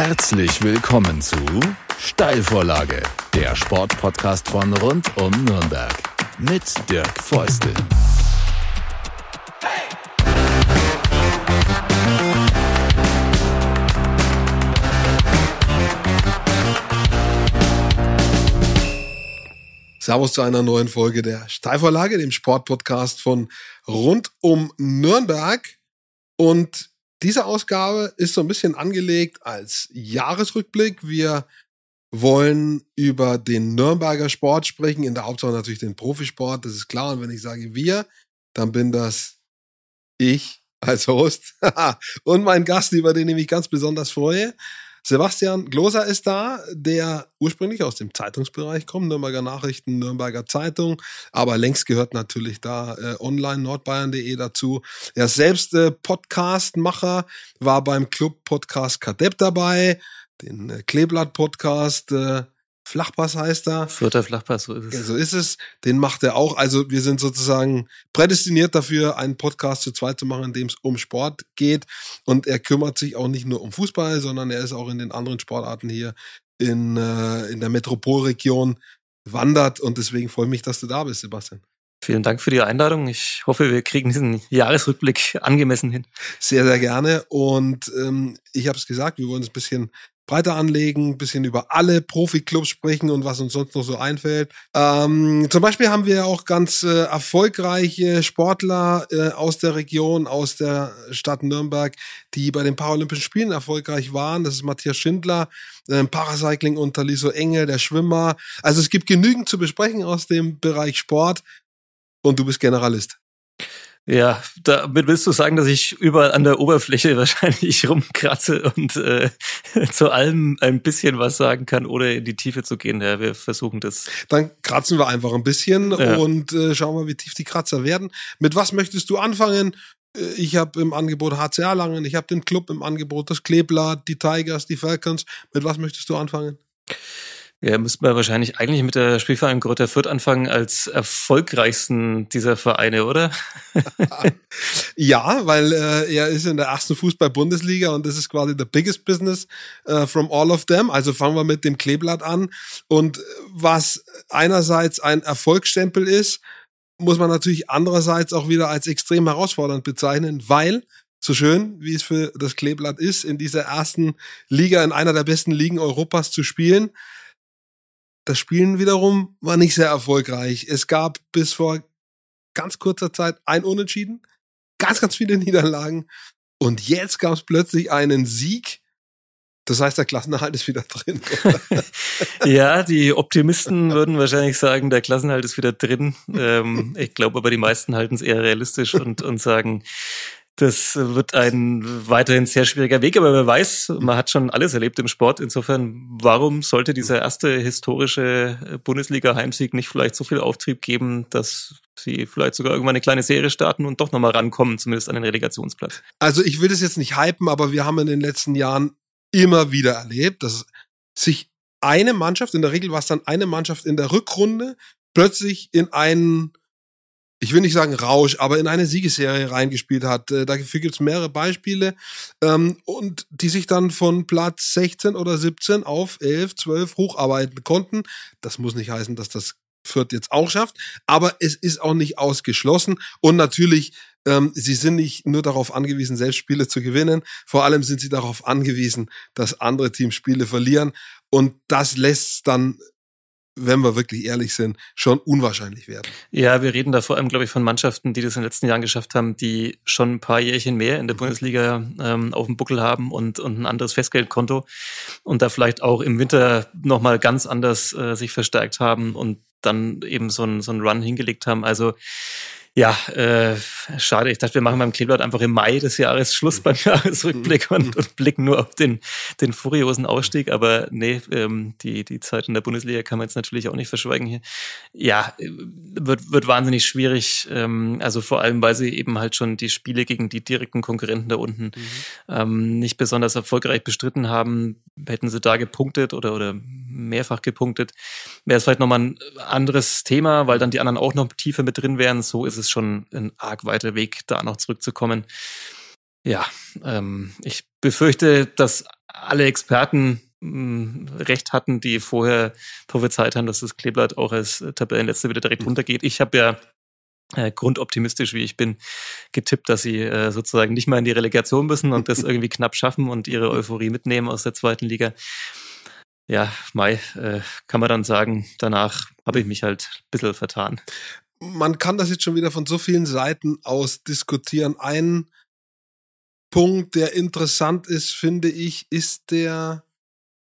Herzlich willkommen zu Steilvorlage, der Sportpodcast von rund um Nürnberg mit Dirk Feustel. Servus zu einer neuen Folge der Steilvorlage, dem Sportpodcast von rund um Nürnberg. Und diese Ausgabe ist so ein bisschen angelegt als Jahresrückblick. Wir wollen über den Nürnberger Sport sprechen, in der Hauptsache natürlich den Profisport, das ist klar. Und wenn ich sage wir, dann bin das ich als Host und mein Gast, über den ich mich ganz besonders freue. Sebastian Gloser ist da, der ursprünglich aus dem Zeitungsbereich kommt, Nürnberger Nachrichten, Nürnberger Zeitung, aber längst gehört natürlich da äh, online nordbayern.de dazu. Er ist selbst äh, Podcastmacher, war beim Club Podcast Kadepp dabei, den äh, Kleeblatt Podcast, äh, Flachpass heißt er. Vierter Flachpass, so ist es. So ist es. Den macht er auch. Also wir sind sozusagen prädestiniert dafür, einen Podcast zu zweit zu machen, in dem es um Sport geht. Und er kümmert sich auch nicht nur um Fußball, sondern er ist auch in den anderen Sportarten hier in, äh, in der Metropolregion wandert. Und deswegen freue ich mich, dass du da bist, Sebastian. Vielen Dank für die Einladung. Ich hoffe, wir kriegen diesen Jahresrückblick angemessen hin. Sehr, sehr gerne. Und ähm, ich habe es gesagt, wir wollen es ein bisschen breiter anlegen, bisschen über alle Profiklubs sprechen und was uns sonst noch so einfällt. Ähm, zum Beispiel haben wir auch ganz äh, erfolgreiche Sportler äh, aus der Region, aus der Stadt Nürnberg, die bei den Paralympischen Spielen erfolgreich waren. Das ist Matthias Schindler, äh, Paracycling unter Liso Engel, der Schwimmer. Also es gibt genügend zu besprechen aus dem Bereich Sport und du bist Generalist. Ja, damit willst du sagen, dass ich überall an der Oberfläche wahrscheinlich rumkratze und äh, zu allem ein bisschen was sagen kann, ohne in die Tiefe zu gehen. Ja, wir versuchen das. Dann kratzen wir einfach ein bisschen ja. und äh, schauen mal, wie tief die Kratzer werden. Mit was möchtest du anfangen? Äh, ich habe im Angebot HCR Langen, ich habe den Club im Angebot, das Kleeblatt, die Tigers, die Falcons. Mit was möchtest du anfangen? Ja, müssten wir wahrscheinlich eigentlich mit der Spielverein Greuther Fürth anfangen als erfolgreichsten dieser Vereine, oder? ja, weil äh, er ist in der ersten Fußball-Bundesliga und das ist quasi the biggest business uh, from all of them. Also fangen wir mit dem Kleeblatt an. Und was einerseits ein Erfolgsstempel ist, muss man natürlich andererseits auch wieder als extrem herausfordernd bezeichnen, weil so schön, wie es für das Kleeblatt ist, in dieser ersten Liga, in einer der besten Ligen Europas zu spielen, das Spielen wiederum war nicht sehr erfolgreich. Es gab bis vor ganz kurzer Zeit ein Unentschieden, ganz, ganz viele Niederlagen. Und jetzt gab es plötzlich einen Sieg. Das heißt, der Klassenerhalt ist wieder drin. ja, die Optimisten würden wahrscheinlich sagen, der Klassenerhalt ist wieder drin. Ähm, ich glaube aber, die meisten halten es eher realistisch und, und sagen, das wird ein weiterhin sehr schwieriger Weg, aber wer weiß, man hat schon alles erlebt im Sport. Insofern, warum sollte dieser erste historische Bundesliga-Heimsieg nicht vielleicht so viel Auftrieb geben, dass sie vielleicht sogar irgendwann eine kleine Serie starten und doch nochmal rankommen, zumindest an den Relegationsplatz? Also ich will das jetzt nicht hypen, aber wir haben in den letzten Jahren immer wieder erlebt, dass sich eine Mannschaft, in der Regel war es dann eine Mannschaft in der Rückrunde, plötzlich in einen ich will nicht sagen Rausch, aber in eine Siegesserie reingespielt hat. Äh, dafür gibt es mehrere Beispiele ähm, und die sich dann von Platz 16 oder 17 auf 11, 12 hocharbeiten konnten. Das muss nicht heißen, dass das Fürth jetzt auch schafft, aber es ist auch nicht ausgeschlossen und natürlich ähm, sie sind nicht nur darauf angewiesen, selbst Spiele zu gewinnen. Vor allem sind sie darauf angewiesen, dass andere Teams Spiele verlieren. Und das lässt dann wenn wir wirklich ehrlich sind, schon unwahrscheinlich werden. Ja, wir reden da vor allem, glaube ich, von Mannschaften, die das in den letzten Jahren geschafft haben, die schon ein paar Jährchen mehr in der Bundesliga ähm, auf dem Buckel haben und, und ein anderes Festgeldkonto und da vielleicht auch im Winter nochmal ganz anders äh, sich verstärkt haben und dann eben so ein, so ein Run hingelegt haben. Also ja, äh, schade. Ich dachte, wir machen beim Kleeblatt einfach im Mai des Jahres Schluss beim Jahresrückblick und, und blicken nur auf den, den furiosen Ausstieg. Aber nee, ähm, die, die Zeit in der Bundesliga kann man jetzt natürlich auch nicht verschweigen hier. Ja, wird, wird wahnsinnig schwierig. Ähm, also vor allem, weil sie eben halt schon die Spiele gegen die direkten Konkurrenten da unten mhm. ähm, nicht besonders erfolgreich bestritten haben. Hätten sie da gepunktet oder, oder mehrfach gepunktet, wäre es vielleicht nochmal ein anderes Thema, weil dann die anderen auch noch tiefer mit drin wären. So ist es schon ein arg weiter Weg, da noch zurückzukommen. Ja, ähm, ich befürchte, dass alle Experten mh, recht hatten, die vorher prophezeit haben, dass das Kleeblatt auch als Tabellenletzte wieder direkt runtergeht. Ich habe ja äh, grundoptimistisch wie ich bin, getippt, dass sie äh, sozusagen nicht mal in die Relegation müssen und das irgendwie knapp schaffen und ihre Euphorie mitnehmen aus der zweiten Liga. Ja, Mai, äh, kann man dann sagen, danach habe ich mich halt ein bisschen vertan. Man kann das jetzt schon wieder von so vielen Seiten aus diskutieren. Ein Punkt, der interessant ist, finde ich, ist der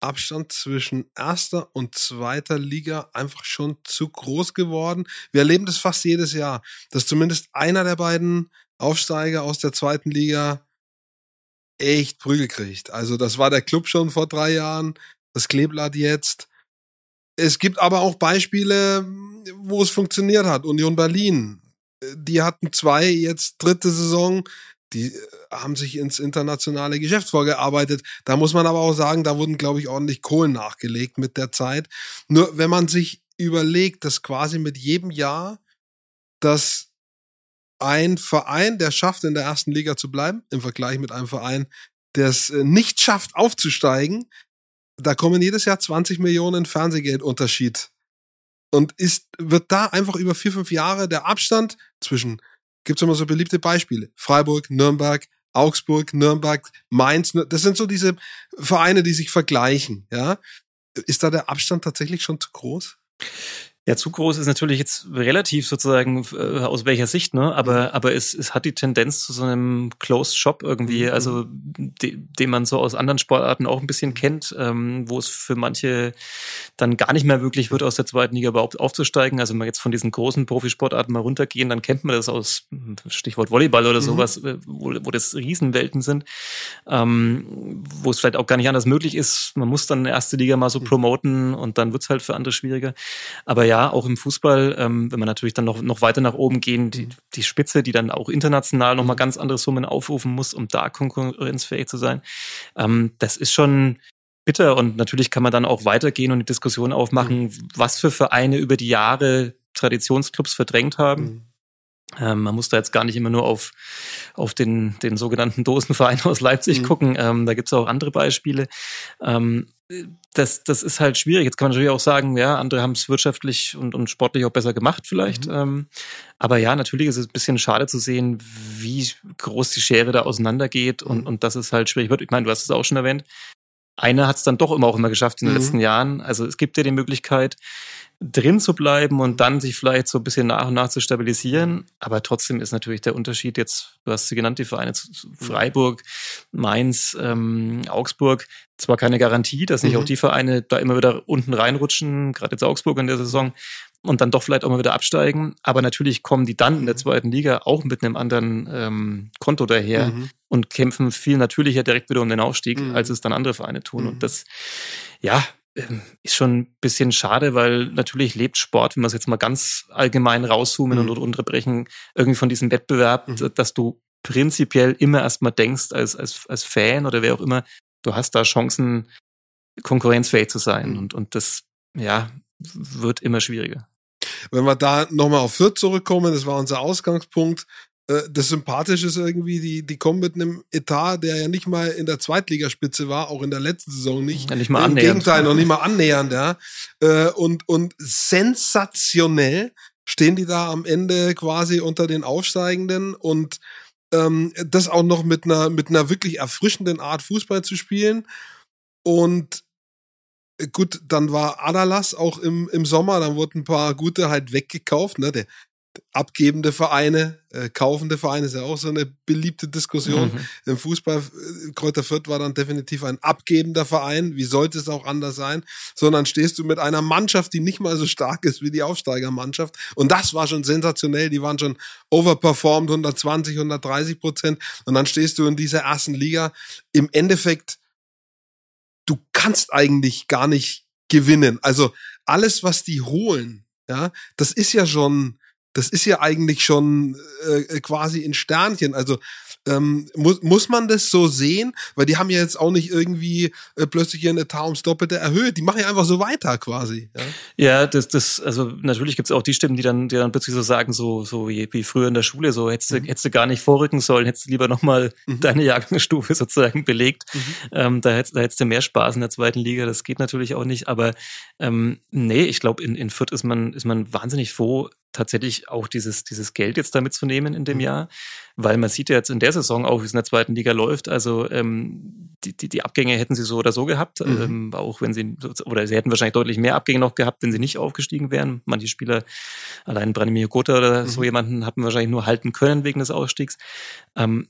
Abstand zwischen erster und zweiter Liga einfach schon zu groß geworden. Wir erleben das fast jedes Jahr, dass zumindest einer der beiden Aufsteiger aus der zweiten Liga echt Prügel kriegt. Also das war der Club schon vor drei Jahren, das Kleeblatt jetzt. Es gibt aber auch Beispiele, wo es funktioniert hat. Union Berlin, die hatten zwei, jetzt dritte Saison, die äh, haben sich ins internationale Geschäft vorgearbeitet. Da muss man aber auch sagen, da wurden, glaube ich, ordentlich Kohlen nachgelegt mit der Zeit. Nur wenn man sich überlegt, dass quasi mit jedem Jahr, dass ein Verein, der schafft, in der ersten Liga zu bleiben, im Vergleich mit einem Verein, der es äh, nicht schafft, aufzusteigen, da kommen jedes Jahr 20 Millionen Fernsehgeldunterschied. Und ist, wird da einfach über vier, fünf Jahre der Abstand zwischen gibt es immer so beliebte Beispiele. Freiburg, Nürnberg, Augsburg, Nürnberg, Mainz. Das sind so diese Vereine, die sich vergleichen. Ja, ist da der Abstand tatsächlich schon zu groß? Ja, zu groß ist natürlich jetzt relativ sozusagen äh, aus welcher Sicht, ne? Aber, mhm. aber es, es hat die Tendenz zu so einem Closed Shop irgendwie, mhm. also de, den man so aus anderen Sportarten auch ein bisschen kennt, ähm, wo es für manche dann gar nicht mehr möglich wird, aus der zweiten Liga überhaupt aufzusteigen. Also wenn wir jetzt von diesen großen Profisportarten mal runtergehen, dann kennt man das aus Stichwort Volleyball oder mhm. sowas, äh, wo, wo das Riesenwelten sind, ähm, wo es vielleicht auch gar nicht anders möglich ist. Man muss dann eine erste Liga mal so mhm. promoten und dann wird's halt für andere schwieriger. Aber ja, auch im Fußball, ähm, wenn man natürlich dann noch, noch weiter nach oben gehen, die, die Spitze, die dann auch international nochmal mhm. ganz andere Summen aufrufen muss, um da konkurrenzfähig zu sein, ähm, das ist schon bitter. Und natürlich kann man dann auch weitergehen und die Diskussion aufmachen, mhm. was für Vereine über die Jahre Traditionsclubs verdrängt haben. Mhm. Ähm, man muss da jetzt gar nicht immer nur auf, auf den, den sogenannten Dosenverein aus Leipzig mhm. gucken. Ähm, da gibt's auch andere Beispiele. Ähm, das, das ist halt schwierig. Jetzt kann man natürlich auch sagen, ja, andere haben es wirtschaftlich und, und sportlich auch besser gemacht vielleicht. Mhm. Ähm, aber ja, natürlich ist es ein bisschen schade zu sehen, wie groß die Schere da auseinandergeht und, mhm. und dass es halt schwierig wird. Ich meine, du hast es auch schon erwähnt. Einer hat es dann doch immer auch immer geschafft in den mhm. letzten Jahren. Also es gibt ja die Möglichkeit, drin zu bleiben und dann sich vielleicht so ein bisschen nach und nach zu stabilisieren. Aber trotzdem ist natürlich der Unterschied jetzt, du hast sie genannt, die Vereine Freiburg, Mainz, ähm, Augsburg, zwar keine Garantie, dass nicht mhm. auch die Vereine da immer wieder unten reinrutschen, gerade jetzt Augsburg in der Saison, und dann doch vielleicht auch mal wieder absteigen. Aber natürlich kommen die dann in der mhm. zweiten Liga auch mit einem anderen ähm, Konto daher mhm. Und kämpfen viel natürlicher direkt wieder um den Aufstieg, mhm. als es dann andere Vereine tun. Und mhm. das, ja, ähm, ist schon ein bisschen schade, weil natürlich lebt Sport, wenn wir es jetzt mal ganz allgemein rauszoomen mhm. und unterbrechen, irgendwie von diesem Wettbewerb, mhm. dass du prinzipiell immer erstmal denkst als, als, als Fan oder wer auch immer, du hast da Chancen, konkurrenzfähig zu sein. Mhm. Und, und das, ja, wird immer schwieriger. Wenn wir da nochmal auf Fürth zurückkommen, das war unser Ausgangspunkt, äh, das Sympathische ist irgendwie, die, die kommen mit einem Etat, der ja nicht mal in der Zweitligaspitze war, auch in der letzten Saison nicht. Ja, nicht mal Im annähernd. Gegenteil, noch nicht mal annähernd, ja. Äh, und, und sensationell stehen die da am Ende quasi unter den Aufsteigenden und ähm, das auch noch mit einer, mit einer wirklich erfrischenden Art Fußball zu spielen. Und gut, dann war Adalas auch im, im Sommer, dann wurden ein paar gute halt weggekauft, ne? Der, abgebende Vereine, äh, kaufende Vereine ist ja auch so eine beliebte Diskussion. Mhm. Im Fußball, äh, Kräuter Fürth war dann definitiv ein abgebender Verein. Wie sollte es auch anders sein? Sondern stehst du mit einer Mannschaft, die nicht mal so stark ist wie die Aufsteigermannschaft. Und das war schon sensationell. Die waren schon overperformed, 120, 130 Prozent. Und dann stehst du in dieser ersten Liga. Im Endeffekt, du kannst eigentlich gar nicht gewinnen. Also alles, was die holen, ja, das ist ja schon das ist ja eigentlich schon äh, quasi in Sternchen. Also ähm, muss, muss man das so sehen? Weil die haben ja jetzt auch nicht irgendwie äh, plötzlich ihren Etat ums Doppelte erhöht. Die machen ja einfach so weiter quasi. Ja, ja das, das, also natürlich gibt es auch die Stimmen, die dann, die dann plötzlich so sagen, so, so wie, früher in der Schule, so hättest du, mhm. hättest du gar nicht vorrücken sollen, hättest du lieber nochmal mhm. deine Jahrgangsstufe sozusagen belegt. Mhm. Ähm, da, hättest, da hättest du mehr Spaß in der zweiten Liga. Das geht natürlich auch nicht. Aber ähm, nee, ich glaube, in, in Fürth ist man, ist man wahnsinnig froh, tatsächlich auch dieses, dieses Geld jetzt damit zu nehmen in dem mhm. Jahr, weil man sieht ja jetzt in der Saison auch, wie es in der zweiten Liga läuft. Also ähm, die, die, die Abgänge hätten sie so oder so gehabt, mhm. ähm, auch wenn sie, oder sie hätten wahrscheinlich deutlich mehr Abgänge noch gehabt, wenn sie nicht aufgestiegen wären. Manche Spieler, allein Branimir Gotha oder mhm. so jemanden, hatten wahrscheinlich nur halten können wegen des Ausstiegs. Ähm,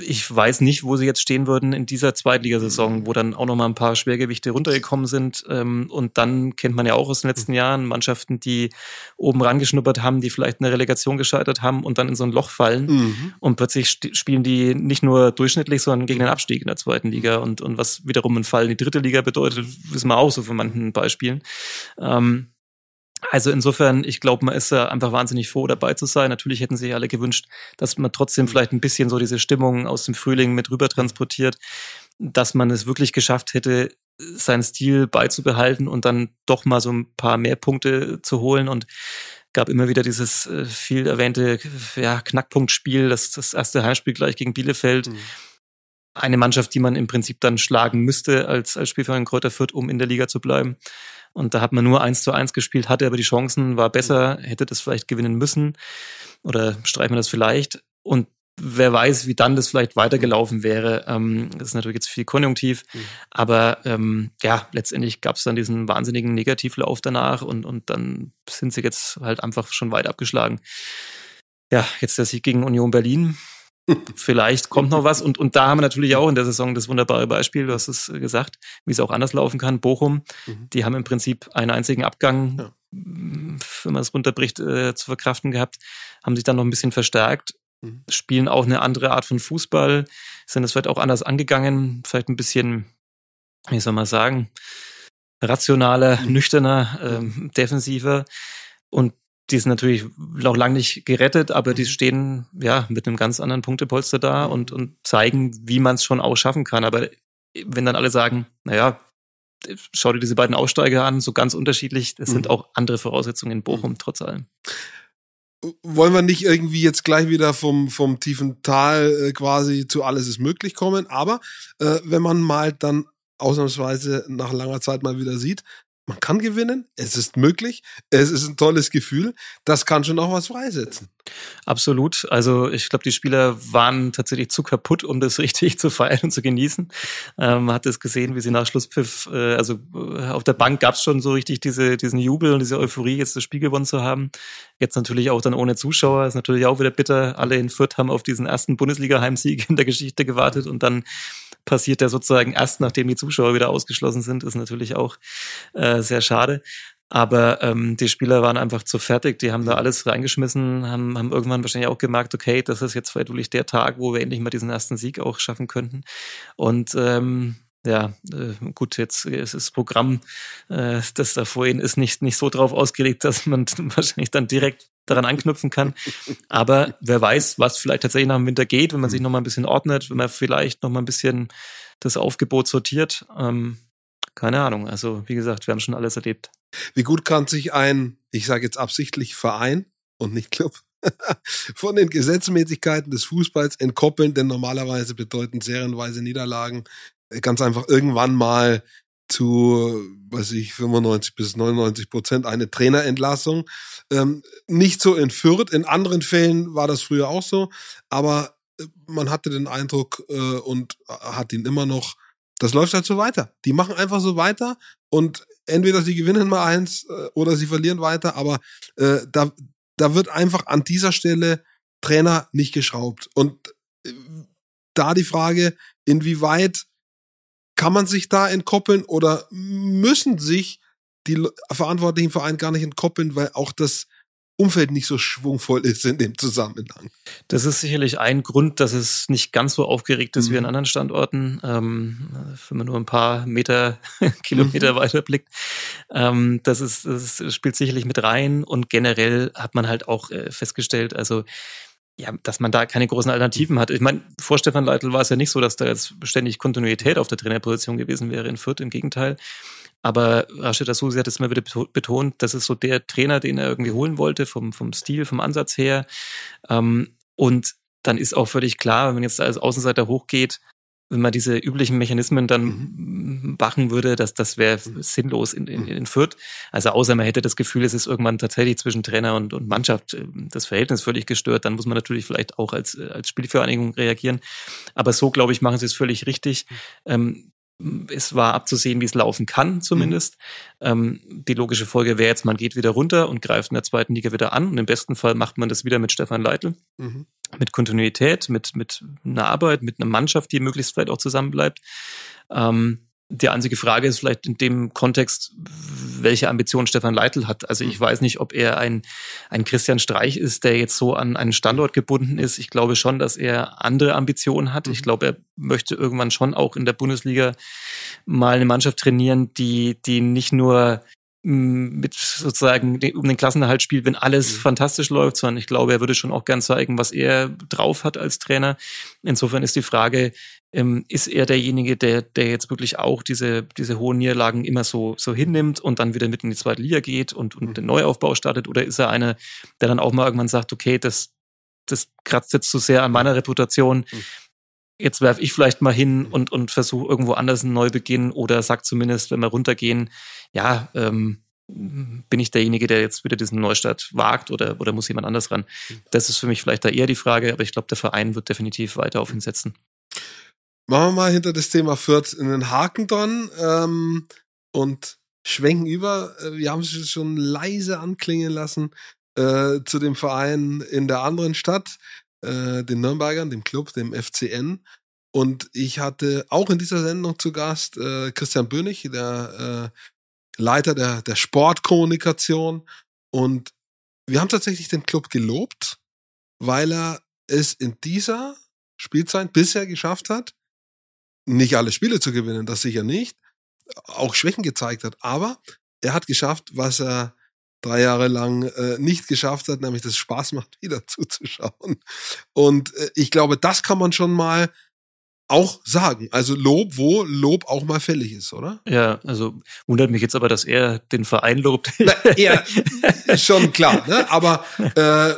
ich weiß nicht, wo sie jetzt stehen würden in dieser Zweitligasaison, wo dann auch noch mal ein paar Schwergewichte runtergekommen sind. Ähm, und dann kennt man ja auch aus den letzten Jahren Mannschaften, die oben rangeschnuppert haben, die vielleicht eine Relegation gescheitert haben und dann in so ein Loch fallen. Mhm. Und plötzlich spielen die nicht nur durchschnittlich, sondern gegen den Abstieg in der zweiten Liga. Und, und was wiederum ein Fall in die dritte Liga bedeutet, wissen wir auch so von manchen Beispielen. Ähm, also insofern, ich glaube, man ist einfach wahnsinnig froh, dabei zu sein. Natürlich hätten sich alle gewünscht, dass man trotzdem vielleicht ein bisschen so diese Stimmung aus dem Frühling mit rüber transportiert, dass man es wirklich geschafft hätte, seinen Stil beizubehalten und dann doch mal so ein paar mehr Punkte zu holen und gab immer wieder dieses äh, viel erwähnte ja, Knackpunktspiel, das, das erste Heimspiel gleich gegen Bielefeld. Mhm. Eine Mannschaft, die man im Prinzip dann schlagen müsste als, als Spielverein Kräuter Fürth, um in der Liga zu bleiben. Und da hat man nur eins zu eins gespielt, hatte aber die Chancen, war besser, hätte das vielleicht gewinnen müssen oder streichen wir das vielleicht. Und wer weiß, wie dann das vielleicht weitergelaufen wäre. Ähm, das ist natürlich jetzt viel konjunktiv, mhm. aber ähm, ja, letztendlich gab es dann diesen wahnsinnigen Negativlauf danach und, und dann sind sie jetzt halt einfach schon weit abgeschlagen. Ja, jetzt der Sieg gegen Union Berlin. Vielleicht kommt noch was. Und, und da haben wir natürlich auch in der Saison das wunderbare Beispiel, du hast es gesagt, wie es auch anders laufen kann. Bochum, mhm. die haben im Prinzip einen einzigen Abgang, ja. wenn man es runterbricht, äh, zu verkraften gehabt, haben sich dann noch ein bisschen verstärkt, mhm. spielen auch eine andere Art von Fußball, sind es vielleicht auch anders angegangen, vielleicht ein bisschen, wie soll man sagen, rationaler, nüchterner, ähm, defensiver. Und die sind natürlich noch lange nicht gerettet, aber die mhm. stehen ja mit einem ganz anderen Punktepolster da mhm. und, und zeigen, wie man es schon auch schaffen kann. Aber wenn dann alle sagen, naja, schau dir diese beiden Aussteiger an, so ganz unterschiedlich, es mhm. sind auch andere Voraussetzungen in Bochum, mhm. trotz allem. Wollen wir nicht irgendwie jetzt gleich wieder vom, vom tiefen Tal äh, quasi zu alles ist möglich kommen, aber äh, wenn man mal dann ausnahmsweise nach langer Zeit mal wieder sieht, man kann gewinnen, es ist möglich, es ist ein tolles Gefühl, das kann schon auch was freisetzen. Absolut. Also ich glaube, die Spieler waren tatsächlich zu kaputt, um das richtig zu feiern und zu genießen. Ähm, man hat es gesehen, wie sie nach Schlusspfiff, äh, also äh, auf der Bank gab es schon so richtig diese, diesen Jubel und diese Euphorie, jetzt das Spiel gewonnen zu haben. Jetzt natürlich auch dann ohne Zuschauer, ist natürlich auch wieder bitter. Alle in Fürth haben auf diesen ersten Bundesliga-Heimsieg in der Geschichte gewartet und dann passiert der sozusagen erst, nachdem die Zuschauer wieder ausgeschlossen sind, ist natürlich auch äh, sehr schade. Aber ähm, die Spieler waren einfach zu fertig, die haben da alles reingeschmissen, haben, haben irgendwann wahrscheinlich auch gemerkt, okay, das ist jetzt wirklich der Tag, wo wir endlich mal diesen ersten Sieg auch schaffen könnten. Und ähm, ja, äh, gut, jetzt ist das Programm, äh, das da vorhin ist, nicht, nicht so drauf ausgelegt, dass man wahrscheinlich dann direkt daran anknüpfen kann. Aber wer weiß, was vielleicht tatsächlich nach dem Winter geht, wenn man sich noch mal ein bisschen ordnet, wenn man vielleicht noch mal ein bisschen das Aufgebot sortiert. Ähm, keine Ahnung. Also wie gesagt, wir haben schon alles erlebt. Wie gut kann sich ein, ich sage jetzt absichtlich Verein und nicht Club, von den Gesetzmäßigkeiten des Fußballs entkoppeln, denn normalerweise bedeuten serienweise Niederlagen ganz einfach irgendwann mal zu, weiß ich, 95 bis 99 Prozent eine Trainerentlassung. Ähm, nicht so in Fürth, in anderen Fällen war das früher auch so, aber äh, man hatte den Eindruck äh, und hat ihn immer noch, das läuft halt so weiter. Die machen einfach so weiter und entweder sie gewinnen mal eins äh, oder sie verlieren weiter, aber äh, da, da wird einfach an dieser Stelle Trainer nicht geschraubt. Und äh, da die Frage, inwieweit kann man sich da entkoppeln oder müssen sich die verantwortlichen Vereine gar nicht entkoppeln, weil auch das Umfeld nicht so schwungvoll ist in dem Zusammenhang. Das ist sicherlich ein Grund, dass es nicht ganz so aufgeregt ist mhm. wie an anderen Standorten, ähm, wenn man nur ein paar Meter, Kilometer mhm. weiter blickt. Ähm, das, ist, das spielt sicherlich mit rein und generell hat man halt auch äh, festgestellt, also ja, dass man da keine großen Alternativen hat. Ich meine, vor Stefan Leitl war es ja nicht so, dass da jetzt ständig Kontinuität auf der Trainerposition gewesen wäre in Fürth, im Gegenteil. Aber Rashid Asusi hat es immer wieder betont, das ist so der Trainer, den er irgendwie holen wollte, vom, vom Stil, vom Ansatz her. Ähm, und dann ist auch völlig klar, wenn man jetzt als Außenseiter hochgeht, wenn man diese üblichen Mechanismen dann mhm. machen würde, dass das wäre sinnlos in, in, in Fürth. Also außer man hätte das Gefühl, es ist irgendwann tatsächlich zwischen Trainer und, und Mannschaft äh, das Verhältnis völlig gestört, dann muss man natürlich vielleicht auch als, als Spielvereinigung reagieren. Aber so, glaube ich, machen sie es völlig richtig. Ähm, es war abzusehen, wie es laufen kann, zumindest. Mhm. Ähm, die logische Folge wäre jetzt, man geht wieder runter und greift in der zweiten Liga wieder an. Und im besten Fall macht man das wieder mit Stefan Leitl. Mhm. Mit Kontinuität, mit, mit einer Arbeit, mit einer Mannschaft, die möglichst vielleicht auch zusammenbleibt. Ähm, die einzige Frage ist vielleicht in dem Kontext, welche Ambitionen Stefan Leitl hat. Also ich mhm. weiß nicht, ob er ein, ein Christian Streich ist, der jetzt so an einen Standort gebunden ist. Ich glaube schon, dass er andere Ambitionen hat. Ich mhm. glaube, er möchte irgendwann schon auch in der Bundesliga mal eine Mannschaft trainieren, die, die nicht nur mit sozusagen um den Klassenerhalt spielt, wenn alles mhm. fantastisch läuft, sondern ich glaube, er würde schon auch gern zeigen, was er drauf hat als Trainer. Insofern ist die Frage, ähm, ist er derjenige, der, der jetzt wirklich auch diese, diese hohen Niederlagen immer so, so hinnimmt und dann wieder mit in die zweite Liga geht und, und mhm. den Neuaufbau startet? Oder ist er einer, der dann auch mal irgendwann sagt, okay, das, das kratzt jetzt zu so sehr an meiner Reputation. Mhm jetzt werfe ich vielleicht mal hin und, und versuche irgendwo anders einen Neubeginn oder sag zumindest, wenn wir runtergehen, ja, ähm, bin ich derjenige, der jetzt wieder diesen Neustart wagt oder, oder muss jemand anders ran? Das ist für mich vielleicht da eher die Frage, aber ich glaube, der Verein wird definitiv weiter auf ihn setzen. Machen wir mal hinter das Thema Fürth einen Haken dran ähm, und schwenken über. Äh, wir haben es schon leise anklingen lassen äh, zu dem Verein in der anderen Stadt äh, den Nürnbergern, dem Club, dem FCN. Und ich hatte auch in dieser Sendung zu Gast äh, Christian Bönig, der äh, Leiter der, der Sportkommunikation. Und wir haben tatsächlich den Club gelobt, weil er es in dieser Spielzeit bisher geschafft hat, nicht alle Spiele zu gewinnen, das sicher nicht, auch Schwächen gezeigt hat, aber er hat geschafft, was er drei Jahre lang äh, nicht geschafft hat, nämlich das Spaß macht, wieder zuzuschauen. Und äh, ich glaube, das kann man schon mal auch sagen. Also Lob, wo Lob auch mal fällig ist, oder? Ja, also wundert mich jetzt aber, dass er den Verein lobt. Na, er, schon klar, ne? aber äh,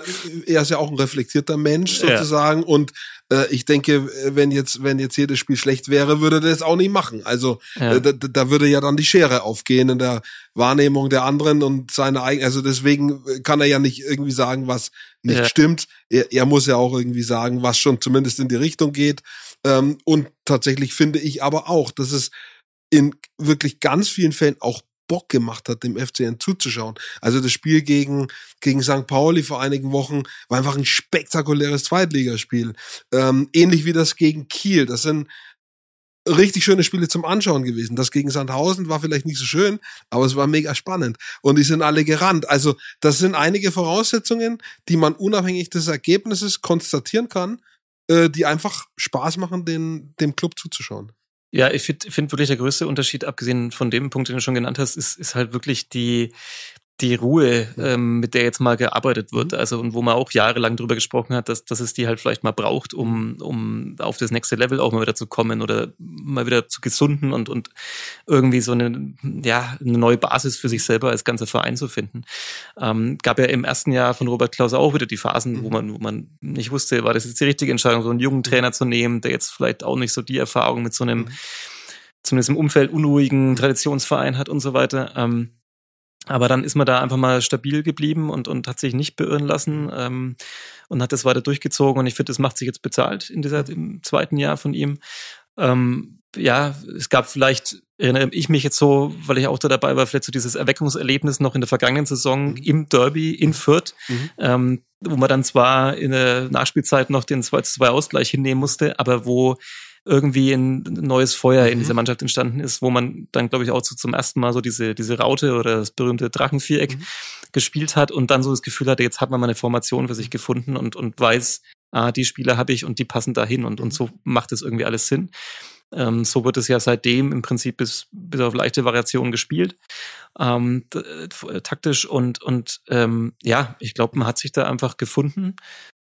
er ist ja auch ein reflektierter Mensch sozusagen ja. und äh, ich denke, wenn jetzt, wenn jetzt jedes Spiel schlecht wäre, würde er das auch nicht machen. Also ja. äh, da, da würde ja dann die Schere aufgehen in der Wahrnehmung der anderen und seine eigene, also deswegen kann er ja nicht irgendwie sagen, was nicht ja. stimmt. Er, er muss ja auch irgendwie sagen, was schon zumindest in die Richtung geht. Ähm, und tatsächlich finde ich aber auch, dass es in wirklich ganz vielen Fällen auch Bock gemacht hat, dem FCN zuzuschauen. Also das Spiel gegen, gegen St. Pauli vor einigen Wochen war einfach ein spektakuläres Zweitligaspiel. Ähm, ähnlich wie das gegen Kiel. Das sind richtig schöne Spiele zum Anschauen gewesen. Das gegen Sandhausen war vielleicht nicht so schön, aber es war mega spannend. Und die sind alle gerannt. Also das sind einige Voraussetzungen, die man unabhängig des Ergebnisses konstatieren kann, äh, die einfach Spaß machen, den, dem Club zuzuschauen. Ja, ich finde find wirklich der größte Unterschied, abgesehen von dem Punkt, den du schon genannt hast, ist, ist halt wirklich die, die Ruhe, ähm, mit der jetzt mal gearbeitet wird, mhm. also und wo man auch jahrelang drüber gesprochen hat, dass, dass es die halt vielleicht mal braucht, um, um auf das nächste Level auch mal wieder zu kommen oder mal wieder zu gesunden und, und irgendwie so eine, ja, eine neue Basis für sich selber als ganzer Verein zu finden. Ähm, gab ja im ersten Jahr von Robert Klaus auch wieder die Phasen, wo mhm. man, wo man nicht wusste, war das jetzt die richtige Entscheidung, so einen jungen Trainer zu nehmen, der jetzt vielleicht auch nicht so die Erfahrung mit so einem, mhm. zumindest im Umfeld unruhigen Traditionsverein hat und so weiter. Ähm, aber dann ist man da einfach mal stabil geblieben und, und hat sich nicht beirren lassen ähm, und hat das weiter durchgezogen. Und ich finde, das macht sich jetzt bezahlt in dieser im zweiten Jahr von ihm. Ähm, ja, es gab vielleicht, erinnere ich mich jetzt so, weil ich auch da dabei war, vielleicht so dieses Erweckungserlebnis noch in der vergangenen Saison mhm. im Derby in Fürth, mhm. ähm, wo man dann zwar in der Nachspielzeit noch den 2-2 Ausgleich hinnehmen musste, aber wo irgendwie ein neues Feuer in mhm. dieser Mannschaft entstanden ist, wo man dann, glaube ich, auch so zum ersten Mal so diese, diese Raute oder das berühmte Drachenviereck mhm. gespielt hat und dann so das Gefühl hatte, jetzt hat man mal eine Formation für sich gefunden und, und weiß, ah, die Spieler habe ich und die passen dahin und, und so macht es irgendwie alles Sinn. Ähm, so wird es ja seitdem im Prinzip bis, bis auf leichte Variationen gespielt, ähm, taktisch und, und ähm, ja, ich glaube, man hat sich da einfach gefunden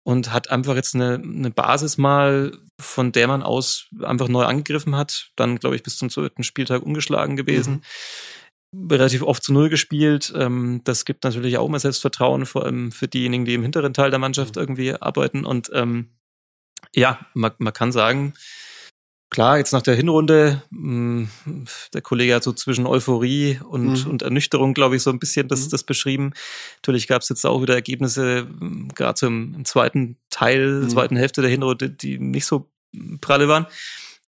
und hat einfach jetzt eine, eine Basis mal, von der man aus einfach neu angegriffen hat. Dann, glaube ich, bis zum zweiten Spieltag ungeschlagen gewesen. Mhm. Relativ oft zu Null gespielt. Ähm, das gibt natürlich auch mehr Selbstvertrauen, vor allem für diejenigen, die im hinteren Teil der Mannschaft mhm. irgendwie arbeiten. Und ähm, ja, man, man kann sagen, Klar, jetzt nach der Hinrunde, mh, hm, der Kollege hat so zwischen Euphorie und, mhm. und Ernüchterung, glaube ich, so ein bisschen das, mhm. das beschrieben. Natürlich gab es jetzt auch wieder Ergebnisse, gerade so im, im, zweiten Teil, mhm. zweiten Hälfte der Hinrunde, die nicht so pralle waren.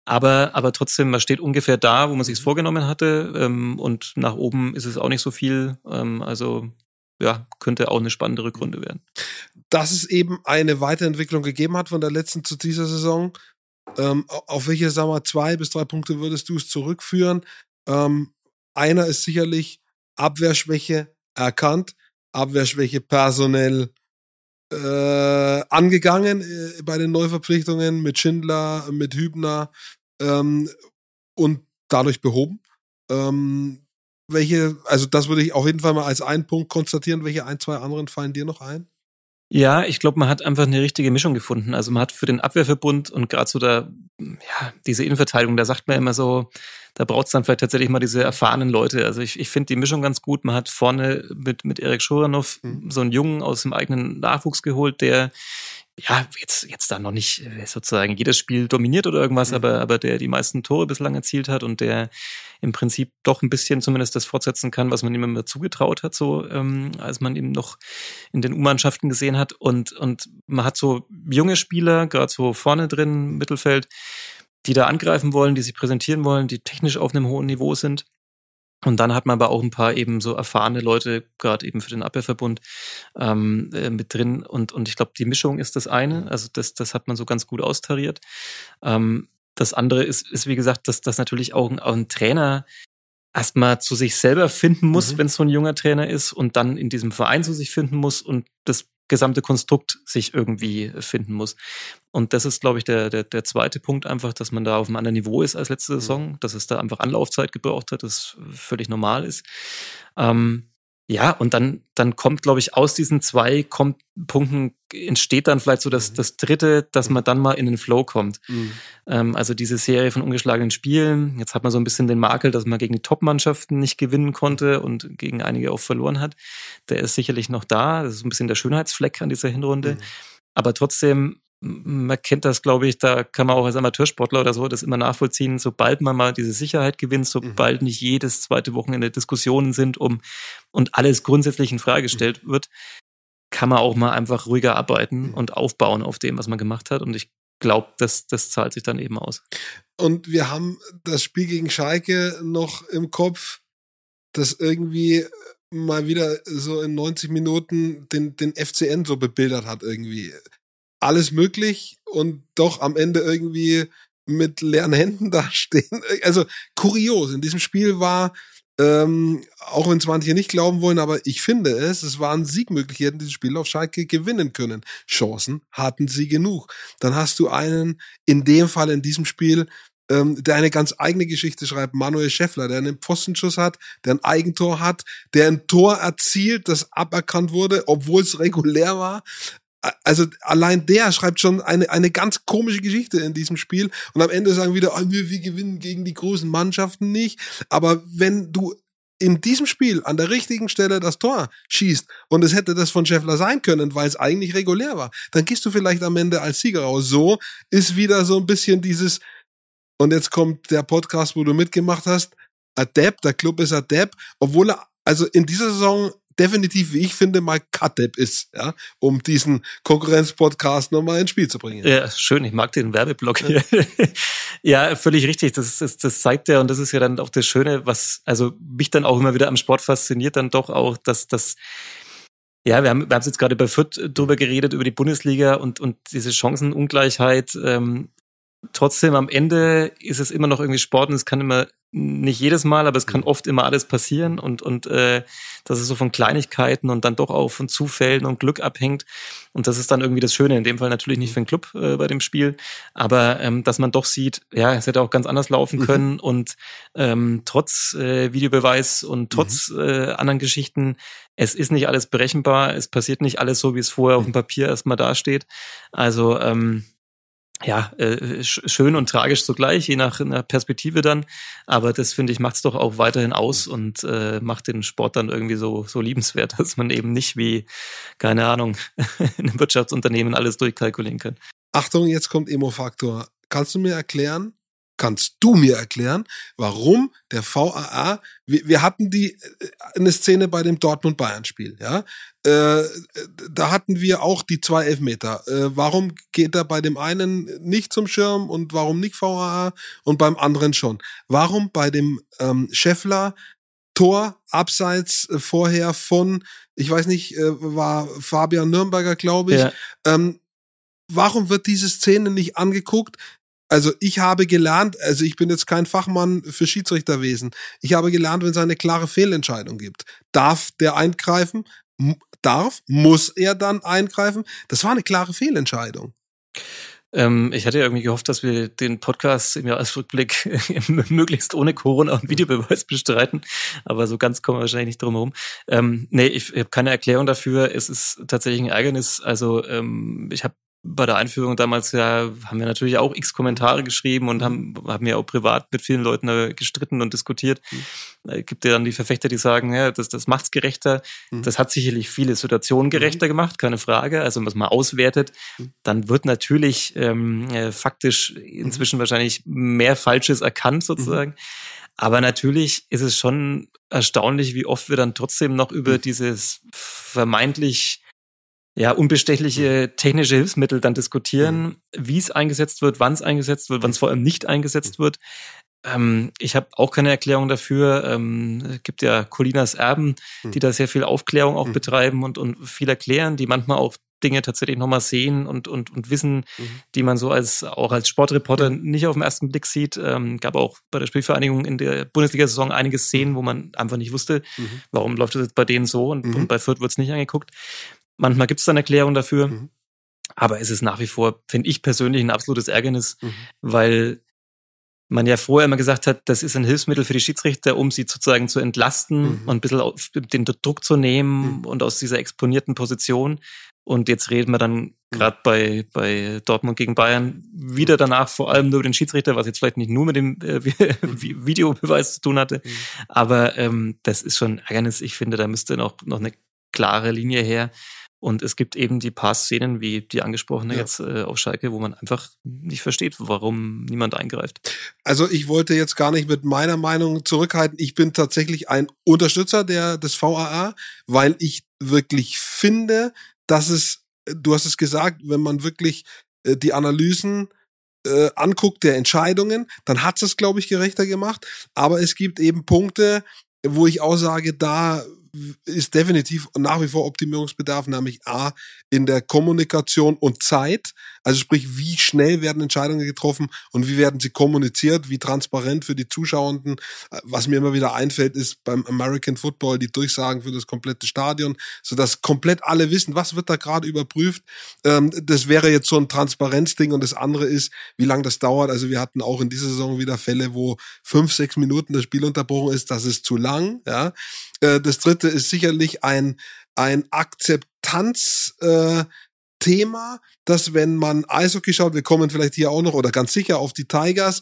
Aber, aber trotzdem, man steht ungefähr da, wo man sich vorgenommen hatte. Ähm, und nach oben ist es auch nicht so viel. Ähm, also ja, könnte auch eine spannende Rückrunde werden. Dass es eben eine Weiterentwicklung gegeben hat von der letzten zu dieser Saison, ähm, auf welche, sagen wir, zwei bis drei Punkte würdest du es zurückführen? Ähm, einer ist sicherlich Abwehrschwäche erkannt, Abwehrschwäche personell äh, angegangen äh, bei den Neuverpflichtungen mit Schindler, mit Hübner ähm, und dadurch behoben. Ähm, welche, also das würde ich auf jeden Fall mal als einen Punkt konstatieren. Welche ein, zwei anderen fallen dir noch ein? Ja, ich glaube, man hat einfach eine richtige Mischung gefunden. Also man hat für den Abwehrverbund und gerade so da, ja, diese Innenverteidigung, da sagt man immer so, da braucht es dann vielleicht tatsächlich mal diese erfahrenen Leute. Also ich, ich finde die Mischung ganz gut. Man hat vorne mit, mit Erik Schuranov mhm. so einen Jungen aus dem eigenen Nachwuchs geholt, der ja, jetzt, jetzt da noch nicht äh, sozusagen jedes Spiel dominiert oder irgendwas, mhm. aber, aber der die meisten Tore bislang erzielt hat und der im Prinzip doch ein bisschen zumindest das fortsetzen kann, was man ihm immer zugetraut hat, so ähm, als man ihn noch in den U-Mannschaften gesehen hat. Und, und man hat so junge Spieler, gerade so vorne drin, Mittelfeld, die da angreifen wollen, die sich präsentieren wollen, die technisch auf einem hohen Niveau sind. Und dann hat man aber auch ein paar eben so erfahrene Leute, gerade eben für den Abwehrverbund, ähm, äh, mit drin. Und, und ich glaube, die Mischung ist das eine. Also das, das hat man so ganz gut austariert. Ähm, das andere ist, ist wie gesagt, dass, dass natürlich auch ein, auch ein Trainer erstmal zu sich selber finden muss, mhm. wenn es so ein junger Trainer ist und dann in diesem Verein zu sich finden muss und das gesamte Konstrukt sich irgendwie finden muss. Und das ist, glaube ich, der, der, der zweite Punkt einfach, dass man da auf einem anderen Niveau ist als letzte mhm. Saison, dass es da einfach Anlaufzeit gebraucht hat, das völlig normal ist. Ähm, ja, und dann, dann kommt, glaube ich, aus diesen zwei kommt, Punkten entsteht dann vielleicht so das, mhm. das dritte, dass man dann mal in den Flow kommt. Mhm. Ähm, also diese Serie von ungeschlagenen Spielen. Jetzt hat man so ein bisschen den Makel, dass man gegen die Top-Mannschaften nicht gewinnen konnte und gegen einige auch verloren hat. Der ist sicherlich noch da. Das ist ein bisschen der Schönheitsfleck an dieser Hinrunde. Mhm. Aber trotzdem man kennt das, glaube ich, da kann man auch als Amateursportler oder so das immer nachvollziehen, sobald man mal diese Sicherheit gewinnt, sobald mhm. nicht jedes zweite Wochenende Diskussionen sind um und alles grundsätzlich in Frage gestellt mhm. wird, kann man auch mal einfach ruhiger arbeiten mhm. und aufbauen auf dem, was man gemacht hat. Und ich glaube, das, das zahlt sich dann eben aus. Und wir haben das Spiel gegen Schalke noch im Kopf, das irgendwie mal wieder so in 90 Minuten den, den FCN so bebildert hat irgendwie alles möglich und doch am Ende irgendwie mit leeren Händen dastehen. Also kurios. In diesem Spiel war, ähm, auch wenn es manche nicht glauben wollen, aber ich finde es, es waren Siegmöglichkeiten, die hätten dieses Spiel auf Schalke gewinnen können. Chancen hatten sie genug. Dann hast du einen, in dem Fall in diesem Spiel, ähm, der eine ganz eigene Geschichte schreibt, Manuel Schäffler, der einen Pfostenschuss hat, der ein Eigentor hat, der ein Tor erzielt, das aberkannt wurde, obwohl es regulär war also allein der schreibt schon eine, eine ganz komische Geschichte in diesem Spiel und am Ende sagen wieder, oh, wir, wir gewinnen gegen die großen Mannschaften nicht. Aber wenn du in diesem Spiel an der richtigen Stelle das Tor schießt und es hätte das von Scheffler sein können, weil es eigentlich regulär war, dann gehst du vielleicht am Ende als Sieger raus. So ist wieder so ein bisschen dieses, und jetzt kommt der Podcast, wo du mitgemacht hast, Adept, der Club ist Adept, obwohl er also in dieser Saison definitiv, wie ich finde, mal Cut-Up ist, ja, um diesen Konkurrenz-Podcast nochmal ins Spiel zu bringen. Ja, schön, ich mag den Werbeblock hier. ja, völlig richtig. Das, das, das zeigt ja, und das ist ja dann auch das Schöne, was, also mich dann auch immer wieder am Sport fasziniert, dann doch auch, dass das ja, wir haben, wir haben jetzt gerade bei Fürth drüber geredet, über die Bundesliga und, und diese Chancenungleichheit. Ähm, trotzdem am Ende ist es immer noch irgendwie Sport und es kann immer nicht jedes Mal, aber es kann mhm. oft immer alles passieren und, und äh, dass es so von Kleinigkeiten und dann doch auch von Zufällen und Glück abhängt. Und das ist dann irgendwie das Schöne, in dem Fall natürlich nicht für den Club äh, bei dem Spiel, aber ähm, dass man doch sieht, ja, es hätte auch ganz anders laufen mhm. können mhm. und ähm, trotz äh, Videobeweis und trotz mhm. äh, anderen Geschichten, es ist nicht alles berechenbar, es passiert nicht alles so, wie es vorher auf dem Papier erstmal dasteht. Also ähm, ja, äh, schön und tragisch zugleich, je nach, nach Perspektive dann. Aber das finde ich macht es doch auch weiterhin aus und äh, macht den Sport dann irgendwie so so liebenswert, dass man eben nicht wie keine Ahnung in einem Wirtschaftsunternehmen alles durchkalkulieren kann. Achtung, jetzt kommt Emo-Faktor. Kannst du mir erklären, kannst du mir erklären, warum der VAA, wir, wir hatten die äh, eine Szene bei dem Dortmund-Bayern-Spiel, ja, äh, da hatten wir auch die zwei Elfmeter. Äh, warum geht er bei dem einen nicht zum Schirm und warum nicht VAA und beim anderen schon? Warum bei dem ähm, Scheffler Tor abseits äh, vorher von, ich weiß nicht, äh, war Fabian Nürnberger, glaube ich. Ja. Ähm, warum wird diese Szene nicht angeguckt? Also ich habe gelernt, also ich bin jetzt kein Fachmann für Schiedsrichterwesen. Ich habe gelernt, wenn es eine klare Fehlentscheidung gibt, darf der eingreifen, darf, muss er dann eingreifen. Das war eine klare Fehlentscheidung. Ähm, ich hatte ja irgendwie gehofft, dass wir den Podcast im Jahresrückblick möglichst ohne Corona und Videobeweis bestreiten. Aber so ganz kommen wir wahrscheinlich nicht drum herum. Ähm, nee, ich, ich habe keine Erklärung dafür. Es ist tatsächlich ein Ärgernis. Also ähm, ich habe bei der Einführung damals ja, haben wir natürlich auch x Kommentare geschrieben und haben, haben ja auch privat mit vielen Leuten gestritten und diskutiert. Mhm. Gibt ja dann die Verfechter, die sagen, ja, das, das macht's gerechter. Mhm. Das hat sicherlich viele Situationen gerechter mhm. gemacht, keine Frage. Also, was man auswertet, mhm. dann wird natürlich ähm, äh, faktisch inzwischen mhm. wahrscheinlich mehr Falsches erkannt sozusagen. Aber natürlich ist es schon erstaunlich, wie oft wir dann trotzdem noch über dieses vermeintlich ja, unbestechliche technische Hilfsmittel dann diskutieren, mhm. wie es eingesetzt wird, wann es eingesetzt wird, wann es vor allem nicht eingesetzt mhm. wird. Ähm, ich habe auch keine Erklärung dafür. Ähm, es gibt ja Colinas Erben, mhm. die da sehr viel Aufklärung auch mhm. betreiben und, und viel erklären, die manchmal auch Dinge tatsächlich nochmal sehen und, und, und wissen, mhm. die man so als auch als Sportreporter mhm. nicht auf den ersten Blick sieht. Ähm, gab auch bei der Spielvereinigung in der Bundesliga-Saison einige Szenen, wo man einfach nicht wusste, mhm. warum läuft das jetzt bei denen so und, mhm. und bei Fürth wird es nicht angeguckt. Manchmal gibt es dann Erklärungen dafür. Mhm. Aber es ist nach wie vor, finde ich persönlich, ein absolutes Ärgernis, mhm. weil man ja vorher immer gesagt hat, das ist ein Hilfsmittel für die Schiedsrichter, um sie sozusagen zu entlasten mhm. und ein bisschen den Druck zu nehmen mhm. und aus dieser exponierten Position. Und jetzt reden wir dann mhm. gerade bei, bei Dortmund gegen Bayern wieder danach vor allem nur über den Schiedsrichter, was jetzt vielleicht nicht nur mit dem äh, mhm. Videobeweis zu tun hatte. Mhm. Aber ähm, das ist schon Ärgernis. Ich finde, da müsste noch, noch eine klare Linie her. Und es gibt eben die paar Szenen, wie die angesprochene ja. jetzt äh, auf Schalke, wo man einfach nicht versteht, warum niemand eingreift. Also ich wollte jetzt gar nicht mit meiner Meinung zurückhalten. Ich bin tatsächlich ein Unterstützer der, des VAA, weil ich wirklich finde, dass es, du hast es gesagt, wenn man wirklich äh, die Analysen äh, anguckt der Entscheidungen, dann hat es, glaube ich, gerechter gemacht. Aber es gibt eben Punkte, wo ich auch sage, da ist definitiv nach wie vor Optimierungsbedarf, nämlich A, in der Kommunikation und Zeit. Also sprich, wie schnell werden Entscheidungen getroffen und wie werden sie kommuniziert, wie transparent für die Zuschauenden. Was mir immer wieder einfällt, ist beim American Football die Durchsagen für das komplette Stadion, sodass komplett alle wissen, was wird da gerade überprüft. Ähm, das wäre jetzt so ein Transparenzding und das andere ist, wie lange das dauert. Also wir hatten auch in dieser Saison wieder Fälle, wo fünf, sechs Minuten das Spiel unterbrochen ist. Das ist zu lang. Ja. Äh, das dritte ist sicherlich ein, ein Akzeptanz, äh, Thema, dass wenn man Eishockey schaut, wir kommen vielleicht hier auch noch oder ganz sicher auf die Tigers,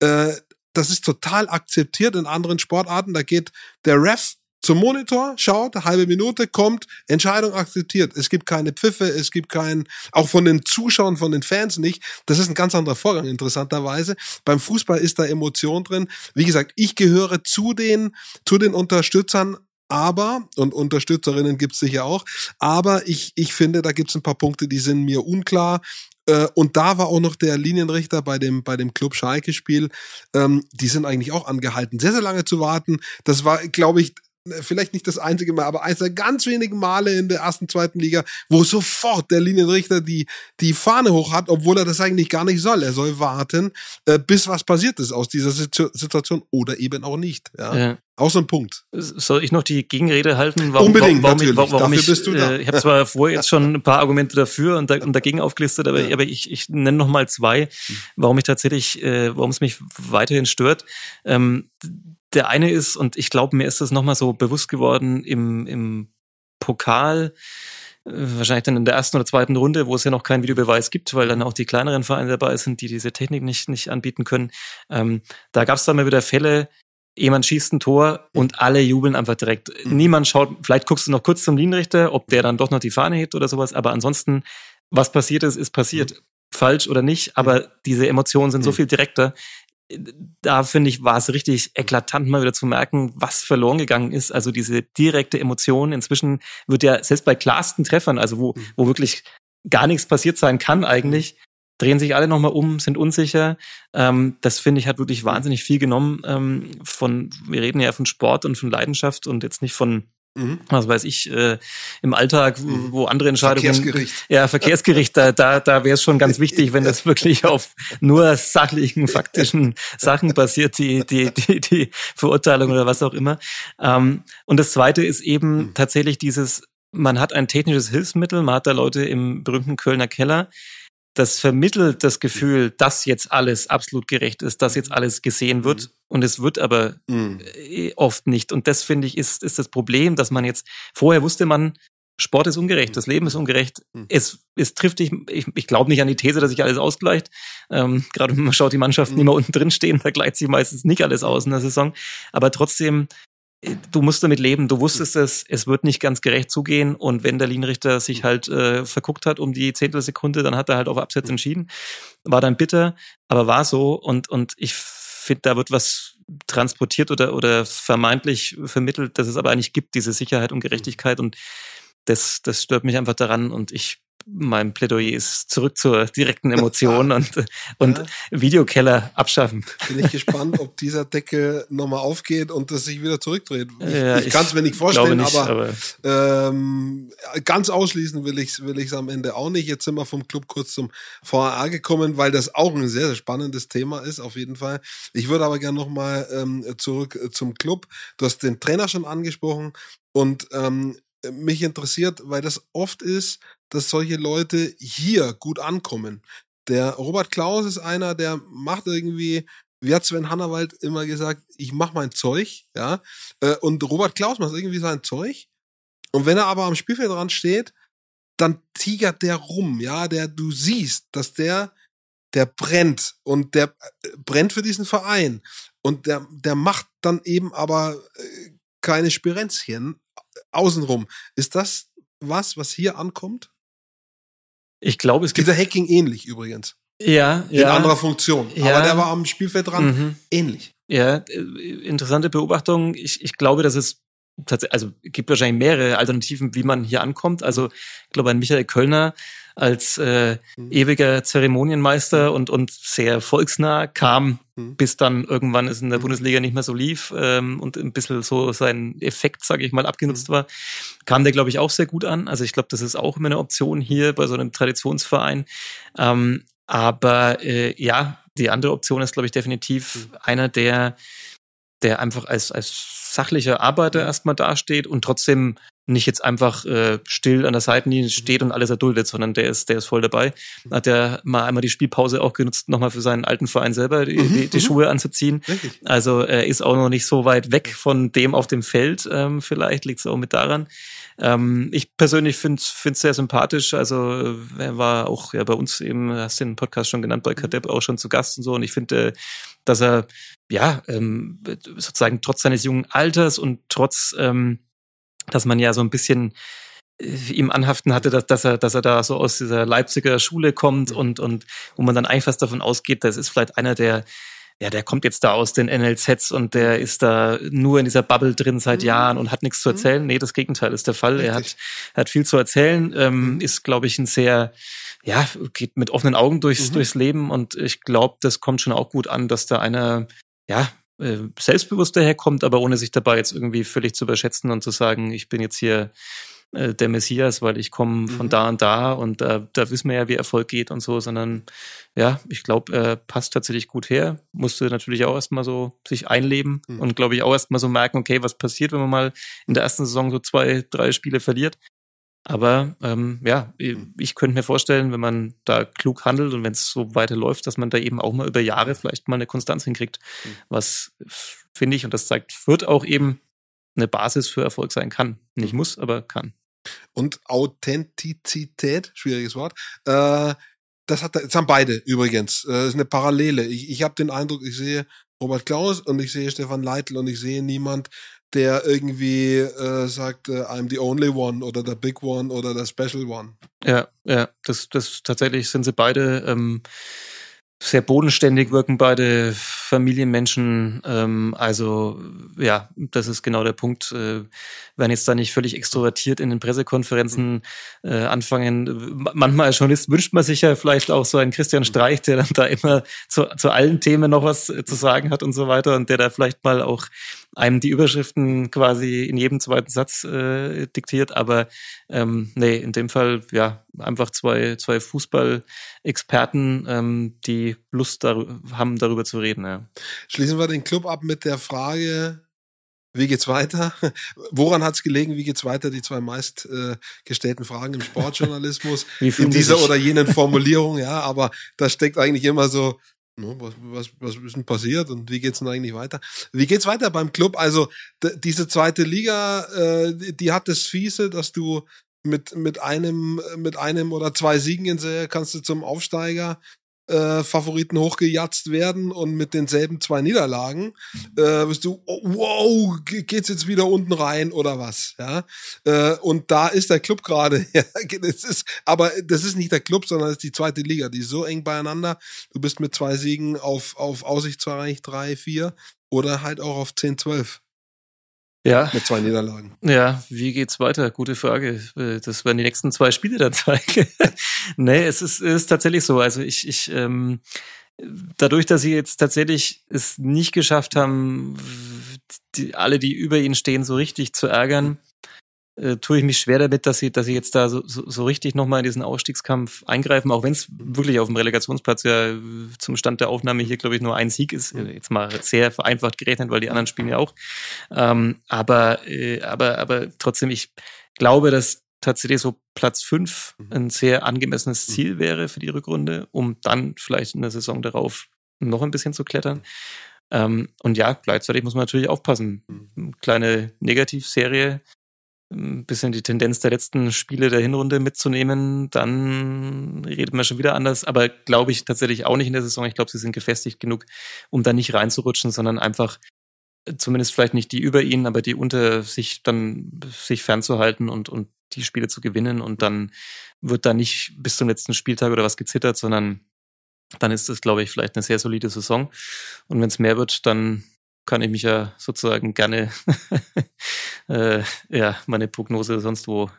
äh, das ist total akzeptiert in anderen Sportarten. Da geht der Ref zum Monitor, schaut, halbe Minute, kommt, Entscheidung akzeptiert. Es gibt keine Pfiffe, es gibt keinen, auch von den Zuschauern, von den Fans nicht. Das ist ein ganz anderer Vorgang, interessanterweise. Beim Fußball ist da Emotion drin. Wie gesagt, ich gehöre zu den, zu den Unterstützern aber, und Unterstützerinnen gibt es sicher auch, aber ich, ich finde, da gibt es ein paar Punkte, die sind mir unklar. Äh, und da war auch noch der Linienrichter bei dem, bei dem Club Schalke-Spiel. Ähm, die sind eigentlich auch angehalten, sehr, sehr lange zu warten. Das war, glaube ich, vielleicht nicht das einzige Mal, aber eines der ganz wenigen Male in der ersten, zweiten Liga, wo sofort der Linienrichter die, die Fahne hoch hat, obwohl er das eigentlich gar nicht soll. Er soll warten, äh, bis was passiert ist aus dieser Situation oder eben auch nicht. Ja. ja. Auch so ein Punkt. Soll ich noch die Gegenrede halten? Warum, Unbedingt, warum, natürlich. Warum, warum Dafür ich, bist du da. Äh, ich habe zwar vorher jetzt schon ein paar Argumente dafür und, da, und dagegen aufgelistet, aber, ja. aber ich, ich nenne noch mal zwei, warum ich tatsächlich, äh, warum es mich weiterhin stört. Ähm, der eine ist, und ich glaube, mir ist das nochmal so bewusst geworden im, im Pokal, äh, wahrscheinlich dann in der ersten oder zweiten Runde, wo es ja noch keinen Videobeweis gibt, weil dann auch die kleineren Vereine dabei sind, die diese Technik nicht, nicht anbieten können. Ähm, da gab es dann mal wieder Fälle, jemand schießt ein Tor und alle jubeln einfach direkt. Mhm. Niemand schaut, vielleicht guckst du noch kurz zum Linienrichter, ob der dann doch noch die Fahne hebt oder sowas, aber ansonsten, was passiert ist, ist passiert. Mhm. Falsch oder nicht, aber mhm. diese Emotionen sind so viel direkter da finde ich, war es richtig eklatant, mal wieder zu merken, was verloren gegangen ist. Also diese direkte Emotion. Inzwischen wird ja selbst bei klarsten Treffern, also wo, mhm. wo wirklich gar nichts passiert sein kann eigentlich, drehen sich alle nochmal um, sind unsicher. Ähm, das finde ich hat wirklich wahnsinnig viel genommen ähm, von, wir reden ja von Sport und von Leidenschaft und jetzt nicht von Mhm. Was weiß ich, äh, im Alltag, mhm. wo andere Entscheidungen. Verkehrsgericht. Ja, Verkehrsgericht, da, da, da wäre es schon ganz wichtig, wenn das wirklich auf nur sachlichen, faktischen Sachen basiert, die, die, die, die Verurteilung oder was auch immer. Ähm, und das zweite ist eben mhm. tatsächlich dieses, man hat ein technisches Hilfsmittel, man hat da Leute im berühmten Kölner Keller, das vermittelt das Gefühl, dass jetzt alles absolut gerecht ist, dass jetzt alles gesehen wird. Mhm. Und es wird aber mhm. oft nicht. Und das finde ich ist, ist das Problem, dass man jetzt, vorher wusste man, Sport ist ungerecht, mhm. das Leben ist ungerecht. Mhm. Es, es trifft dich, ich, ich glaube nicht an die These, dass sich alles ausgleicht. Ähm, Gerade wenn man schaut, die Mannschaften, die mhm. immer unten drin stehen, da gleicht sich meistens nicht alles aus in der Saison. Aber trotzdem du musst damit leben, du wusstest es, es wird nicht ganz gerecht zugehen. Und wenn der Linienrichter sich halt äh, verguckt hat um die Zehntelsekunde, dann hat er halt auf Absatz entschieden. War dann bitter, aber war so. Und, und ich finde, da wird was transportiert oder, oder vermeintlich vermittelt, dass es aber eigentlich gibt, diese Sicherheit und Gerechtigkeit. Und das, das stört mich einfach daran. Und ich mein Plädoyer ist zurück zur direkten Emotion und, und ja. Videokeller abschaffen. Bin ich gespannt, ob dieser Deckel nochmal aufgeht und das sich wieder zurückdreht. Ich, ja, ich, ich kann es mir nicht vorstellen, nicht, aber, aber ähm, ganz ausschließen will ich es will ich's am Ende auch nicht. Jetzt sind wir vom Club kurz zum VAR gekommen, weil das auch ein sehr, sehr spannendes Thema ist, auf jeden Fall. Ich würde aber gerne nochmal ähm, zurück zum Club. Du hast den Trainer schon angesprochen und ähm, mich interessiert, weil das oft ist, dass solche Leute hier gut ankommen. Der Robert Klaus ist einer, der macht irgendwie, wie hat Sven Hannawald immer gesagt, ich mach mein Zeug, ja. Äh, und Robert Klaus macht irgendwie sein Zeug. Und wenn er aber am Spielfeld dran steht, dann tigert der rum, ja, der, du siehst, dass der, der brennt und der äh, brennt für diesen Verein. Und der, der macht dann eben aber äh, keine Spirenzchen außenrum. Ist das was, was hier ankommt? Ich glaube, es gibt. Dieser Hacking ähnlich übrigens. Ja, In ja. anderer Funktion. Ja. Aber der war am Spielfeld dran mhm. ähnlich. Ja, äh, interessante Beobachtung. Ich, ich glaube, dass es tatsächlich, also gibt wahrscheinlich mehrere Alternativen, wie man hier ankommt. Also ich glaube, ein Michael Kölner als äh, mhm. ewiger Zeremonienmeister und, und sehr volksnah kam, mhm. bis dann irgendwann es in der mhm. Bundesliga nicht mehr so lief ähm, und ein bisschen so sein Effekt, sage ich mal, abgenutzt mhm. war, kam der, glaube ich, auch sehr gut an. Also ich glaube, das ist auch immer eine Option hier bei so einem Traditionsverein. Ähm, aber äh, ja, die andere Option ist, glaube ich, definitiv mhm. einer, der, der einfach als, als sachlicher Arbeiter mhm. erstmal dasteht und trotzdem nicht jetzt einfach äh, still an der Seitenlinie steht und alles erduldet, sondern der ist, der ist voll dabei. Hat er mal einmal die Spielpause auch genutzt, nochmal für seinen alten Verein selber die, mhm, die, die mhm. Schuhe anzuziehen. Richtig. Also er ist auch noch nicht so weit weg von dem auf dem Feld. Ähm, vielleicht liegt es auch mit daran. Ähm, ich persönlich finde es sehr sympathisch. Also er war auch ja bei uns eben, hast den Podcast schon genannt, bei mhm. Kadepp auch schon zu Gast und so. Und ich finde, dass er ja ähm, sozusagen trotz seines jungen Alters und trotz ähm, dass man ja so ein bisschen äh, ihm anhaften hatte, dass, dass er, dass er da so aus dieser Leipziger Schule kommt mhm. und, und wo man dann einfach davon ausgeht, das ist vielleicht einer der, ja, der kommt jetzt da aus den NLZs und der ist da nur in dieser Bubble drin seit mhm. Jahren und hat nichts zu mhm. erzählen. Mhm. Nee, das Gegenteil ist der Fall. Richtig. Er hat, hat viel zu erzählen, ähm, mhm. ist, glaube ich, ein sehr, ja, geht mit offenen Augen durchs, mhm. durchs Leben und ich glaube, das kommt schon auch gut an, dass da einer, ja, äh, selbstbewusst daherkommt, aber ohne sich dabei jetzt irgendwie völlig zu überschätzen und zu sagen, ich bin jetzt hier äh, der Messias, weil ich komme von mhm. da und da und äh, da wissen wir ja, wie Erfolg geht und so, sondern ja, ich glaube, er passt tatsächlich gut her. Musste natürlich auch erstmal so sich einleben mhm. und glaube ich auch erstmal so merken, okay, was passiert, wenn man mal in der ersten Saison so zwei, drei Spiele verliert. Aber ähm, ja, mhm. ich könnte mir vorstellen, wenn man da klug handelt und wenn es so weiterläuft, dass man da eben auch mal über Jahre vielleicht mal eine Konstanz hinkriegt, mhm. was finde ich, und das zeigt, wird auch eben eine Basis für Erfolg sein kann. Nicht mhm. muss, aber kann. Und Authentizität, schwieriges Wort, äh, das, hat, das haben beide übrigens. Äh, das ist eine Parallele. Ich, ich habe den Eindruck, ich sehe Robert Klaus und ich sehe Stefan Leitl und ich sehe niemand, der irgendwie äh, sagt, äh, I'm the only one oder the big one oder the special one. Ja, ja, das, das tatsächlich sind sie beide. Ähm, sehr bodenständig wirken beide Familienmenschen. Ähm, also ja, das ist genau der Punkt. Äh, werden jetzt da nicht völlig extrovertiert in den Pressekonferenzen äh, anfangen. Manchmal als Journalist wünscht man sich ja vielleicht auch so einen Christian Streich, der dann da immer zu, zu allen Themen noch was zu sagen hat und so weiter und der da vielleicht mal auch einem die Überschriften quasi in jedem zweiten Satz äh, diktiert. Aber ähm, nee, in dem Fall ja einfach zwei, zwei Fußball-Experten, ähm, die Lust dar haben, darüber zu reden. Ja. Schließen wir den Club ab mit der Frage, wie geht's weiter? Woran hat's gelegen? Wie geht's weiter? Die zwei meist äh, gestellten Fragen im Sportjournalismus. in dieser oder jenen Formulierung, ja, aber da steckt eigentlich immer so, was, was, was ist denn passiert und wie geht's denn eigentlich weiter? Wie geht's weiter beim Club? Also diese zweite Liga, äh, die hat das Fiese, dass du mit, mit einem, mit einem oder zwei Siegen in Serie kannst du zum Aufsteiger äh, Favoriten hochgejatzt werden und mit denselben zwei Niederlagen äh, bist du, oh, wow, geht's jetzt wieder unten rein oder was? Ja, äh, und da ist der Club gerade. ja, das ist, aber das ist nicht der Club, sondern das ist die zweite Liga. Die ist so eng beieinander. Du bist mit zwei Siegen auf auf Aussichtsbereich drei, vier oder halt auch auf 10, 12. Ja. Mit zwei Niederlagen. Ja, wie geht's weiter? Gute Frage. Das werden die nächsten zwei Spiele dann zeigen. nee, es ist, es ist tatsächlich so. Also ich, ich, ähm, dadurch, dass sie jetzt tatsächlich es nicht geschafft haben, die, alle, die über ihnen stehen, so richtig zu ärgern, äh, tue ich mich schwer damit, dass sie, dass sie jetzt da so, so, so richtig nochmal in diesen Ausstiegskampf eingreifen, auch wenn es wirklich auf dem Relegationsplatz ja äh, zum Stand der Aufnahme hier, glaube ich, nur ein Sieg ist. Äh, jetzt mal sehr vereinfacht gerechnet, weil die anderen spielen ja auch. Ähm, aber, äh, aber, aber trotzdem, ich glaube, dass tatsächlich so Platz fünf mhm. ein sehr angemessenes mhm. Ziel wäre für die Rückrunde, um dann vielleicht in der Saison darauf noch ein bisschen zu klettern. Ähm, und ja, gleichzeitig muss man natürlich aufpassen. Mhm. Kleine Negativserie ein bisschen die Tendenz der letzten Spiele der Hinrunde mitzunehmen, dann redet man schon wieder anders. Aber glaube ich tatsächlich auch nicht in der Saison. Ich glaube, sie sind gefestigt genug, um da nicht reinzurutschen, sondern einfach zumindest vielleicht nicht die über ihnen, aber die unter sich dann sich fernzuhalten und, und die Spiele zu gewinnen. Und dann wird da nicht bis zum letzten Spieltag oder was gezittert, sondern dann ist es, glaube ich, vielleicht eine sehr solide Saison. Und wenn es mehr wird, dann kann ich mich ja sozusagen gerne äh, ja, meine Prognose sonst wo.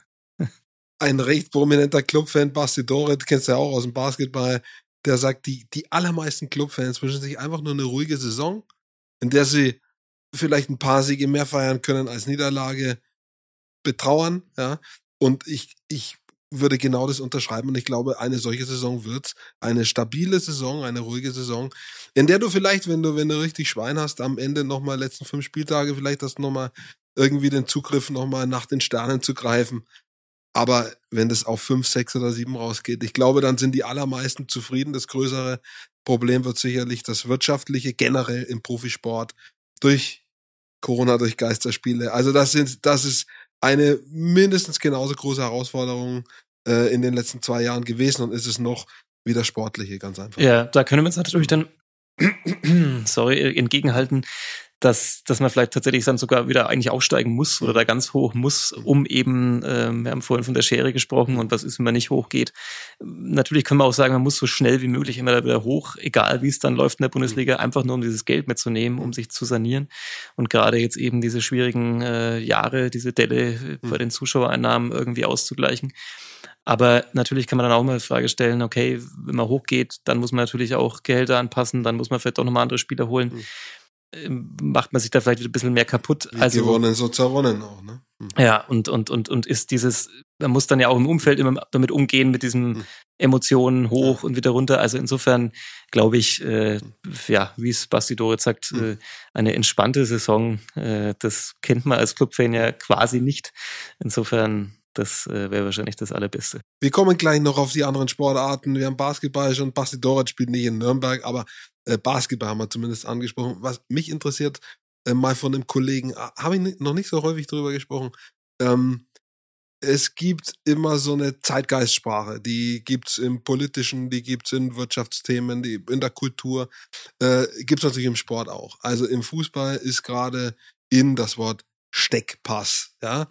Ein recht prominenter Clubfan, Basti Doret, kennst du ja auch aus dem Basketball, der sagt, die, die allermeisten Clubfans wünschen sich einfach nur eine ruhige Saison, in der sie vielleicht ein paar Siege mehr feiern können als Niederlage betrauern, ja. Und ich, ich würde genau das unterschreiben und ich glaube, eine solche Saison wird eine stabile Saison, eine ruhige Saison, in der du vielleicht, wenn du, wenn du richtig Schwein hast, am Ende nochmal letzten fünf Spieltage, vielleicht hast du nochmal irgendwie den Zugriff nochmal nach den Sternen zu greifen. Aber wenn das auf fünf, sechs oder sieben rausgeht, ich glaube, dann sind die allermeisten zufrieden. Das größere Problem wird sicherlich das wirtschaftliche generell im Profisport durch Corona, durch Geisterspiele. Also das sind, das ist eine mindestens genauso große Herausforderung äh, in den letzten zwei Jahren gewesen und ist es noch wie das Sportliche, ganz einfach. Ja, da können wir uns natürlich dann, sorry, entgegenhalten, dass, dass man vielleicht tatsächlich dann sogar wieder eigentlich aufsteigen muss oder da ganz hoch muss, um eben, äh, wir haben vorhin von der Schere gesprochen und was ist, wenn man nicht hochgeht. Natürlich können wir auch sagen, man muss so schnell wie möglich immer wieder hoch, egal wie es dann läuft in der Bundesliga, einfach nur um dieses Geld mitzunehmen, um sich zu sanieren. Und gerade jetzt eben diese schwierigen äh, Jahre, diese Delle bei den Zuschauereinnahmen irgendwie auszugleichen. Aber natürlich kann man dann auch mal die Frage stellen, okay, wenn man hochgeht, dann muss man natürlich auch Gehälter anpassen, dann muss man vielleicht doch nochmal andere Spieler holen. ähm, macht man sich da vielleicht wieder ein bisschen mehr kaputt. Wie also gewonnen, so zerronnen auch, ne? Hm. Ja, und, und, und, und ist dieses, man muss dann ja auch im Umfeld immer damit umgehen, mit diesen hm. Emotionen hoch und wieder runter. Also insofern glaube ich, äh, ja, wie es Basti Doritz sagt, hm. äh, eine entspannte Saison, äh, das kennt man als Clubfan ja quasi nicht. Insofern das äh, wäre wahrscheinlich das Allerbeste. Wir kommen gleich noch auf die anderen Sportarten. Wir haben Basketball schon. Basti Doritz spielt nicht in Nürnberg, aber äh, Basketball haben wir zumindest angesprochen. Was mich interessiert, äh, mal von einem Kollegen, äh, habe ich noch nicht so häufig drüber gesprochen. Ähm, es gibt immer so eine Zeitgeistsprache, die gibt's im Politischen, die gibt's in Wirtschaftsthemen, die in der Kultur, äh, gibt's natürlich im Sport auch. Also im Fußball ist gerade in das Wort Steckpass, ja,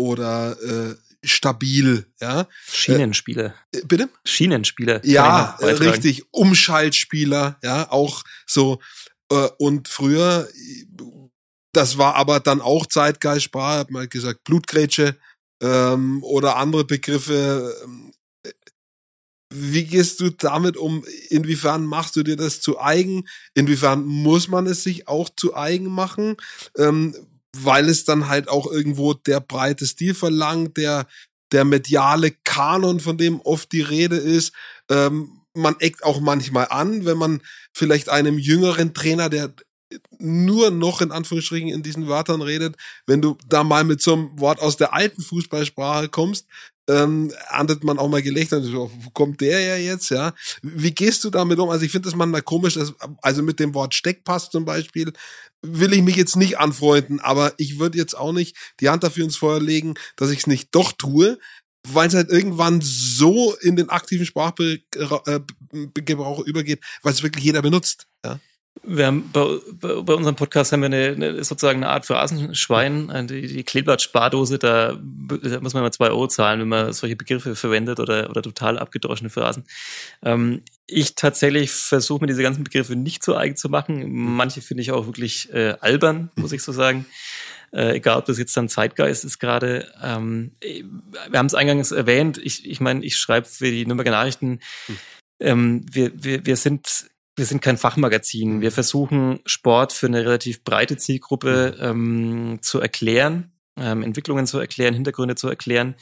oder äh, stabil, ja. Schienenspiele. Äh, bitte? Schienenspiele. Ja, richtig. Umschaltspieler, ja, auch so. Äh, und früher, das war aber dann auch Zeitgeistsprache, hat man gesagt, Blutgrätsche ähm, oder andere Begriffe. Ähm, wie gehst du damit um? Inwiefern machst du dir das zu eigen? Inwiefern muss man es sich auch zu eigen machen? Ähm, weil es dann halt auch irgendwo der breite Stil verlangt, der, der mediale Kanon, von dem oft die Rede ist. Ähm, man eckt auch manchmal an, wenn man vielleicht einem jüngeren Trainer, der nur noch in Anführungsstrichen in diesen Wörtern redet, wenn du da mal mit so einem Wort aus der alten Fußballsprache kommst, ähm, andert man auch mal Gelächter. So, wo kommt der ja jetzt? Ja, wie gehst du damit um? Also ich finde das manchmal komisch, dass, also mit dem Wort Steckpass zum Beispiel will ich mich jetzt nicht anfreunden, aber ich würde jetzt auch nicht die Hand dafür ins Feuer legen, dass ich es nicht doch tue, weil es halt irgendwann so in den aktiven Sprachgebrauch äh, übergeht, weil es wirklich jeder benutzt. Ja. Wir haben bei, bei, unserem Podcast haben wir eine, eine sozusagen eine Art Phrasenschwein, äh, die, die Kleeblatt-Spardose, da, da, muss man immer zwei Euro zahlen, wenn man solche Begriffe verwendet oder, oder total abgedroschene Phrasen. Ähm, ich tatsächlich versuche mir diese ganzen Begriffe nicht so eigen zu machen. Manche finde ich auch wirklich äh, albern, muss ich so sagen. Äh, egal, ob das jetzt dann Zeitgeist ist gerade. Ähm, wir haben es eingangs erwähnt. Ich, ich meine, ich schreibe für die Nürnberger Nachrichten. Hm. Ähm, wir, wir, wir sind wir sind kein Fachmagazin. Wir versuchen Sport für eine relativ breite Zielgruppe ähm, zu erklären, ähm, Entwicklungen zu erklären, Hintergründe zu erklären.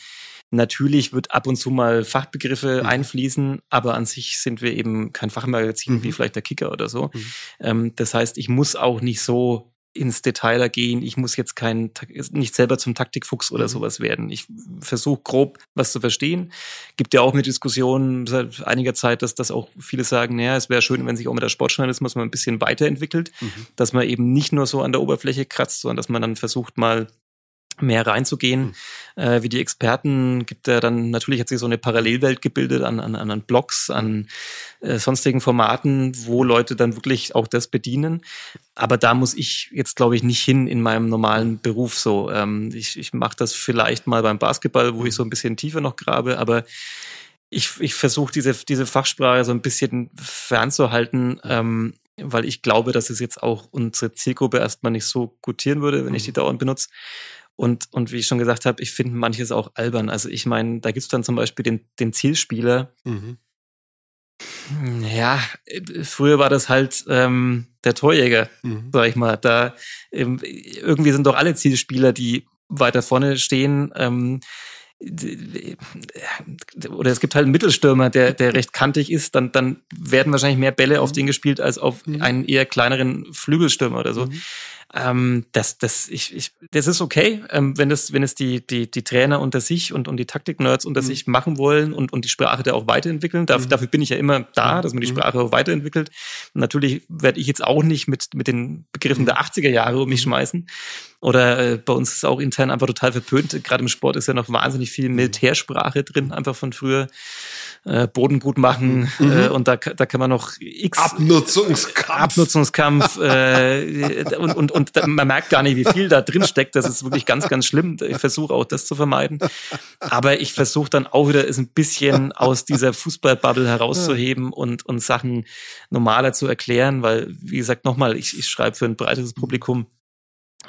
Natürlich wird ab und zu mal Fachbegriffe mhm. einfließen, aber an sich sind wir eben kein Fachmagazin mhm. wie vielleicht der Kicker oder so. Mhm. Ähm, das heißt, ich muss auch nicht so ins Detail gehen. Ich muss jetzt kein, nicht selber zum Taktikfuchs oder mhm. sowas werden. Ich versuche grob was zu verstehen. Gibt ja auch eine Diskussion seit einiger Zeit, dass das auch viele sagen, naja, es wäre schön, wenn sich auch mit der Sportjournalismus mal ein bisschen weiterentwickelt, mhm. dass man eben nicht nur so an der Oberfläche kratzt, sondern dass man dann versucht mal mehr reinzugehen. Mhm. Äh, wie die Experten gibt er dann, natürlich hat sich so eine Parallelwelt gebildet an, an, an Blogs, an äh, sonstigen Formaten, wo Leute dann wirklich auch das bedienen. Aber da muss ich jetzt, glaube ich, nicht hin in meinem normalen Beruf so. Ähm, ich ich mache das vielleicht mal beim Basketball, wo ich so ein bisschen tiefer noch grabe, aber ich, ich versuche diese, diese Fachsprache so ein bisschen fernzuhalten, ähm, weil ich glaube, dass es jetzt auch unsere Zielgruppe erstmal nicht so gutieren würde, wenn ich die dauernd benutze. Und, und wie ich schon gesagt habe, ich finde manches auch albern. Also ich meine, da gibt's dann zum Beispiel den, den Zielspieler. Mhm. Ja, früher war das halt ähm, der Torjäger, mhm. sag ich mal. Da ähm, irgendwie sind doch alle Zielspieler, die weiter vorne stehen. Ähm, oder es gibt halt einen Mittelstürmer, der, der recht kantig ist, dann, dann werden wahrscheinlich mehr Bälle auf den gespielt als auf mhm. einen eher kleineren Flügelstürmer oder so. Mhm. Ähm, das, das, ich, ich, das ist okay, ähm, wenn es, wenn es die, die, die Trainer unter sich und, und die Taktik-Nerds unter mhm. sich machen wollen und, und die Sprache da auch weiterentwickeln. Darf, mhm. Dafür bin ich ja immer da, dass man die mhm. Sprache auch weiterentwickelt. natürlich werde ich jetzt auch nicht mit, mit den Begriffen der 80er Jahre um mich mhm. schmeißen. Oder äh, bei uns ist auch intern einfach total verpönt. Gerade im Sport ist ja noch wahnsinnig viel Militärsprache drin, einfach von früher äh, Boden gut machen mhm. äh, und da, da kann man noch x Abnutzungskampf, Abnutzungskampf äh, und, und, und man merkt gar nicht, wie viel da drin steckt. Das ist wirklich ganz, ganz schlimm. Ich versuche auch das zu vermeiden. Aber ich versuche dann auch wieder es ein bisschen aus dieser Fußballbubble herauszuheben und, und Sachen normaler zu erklären, weil, wie gesagt, nochmal, ich, ich schreibe für ein breiteres Publikum.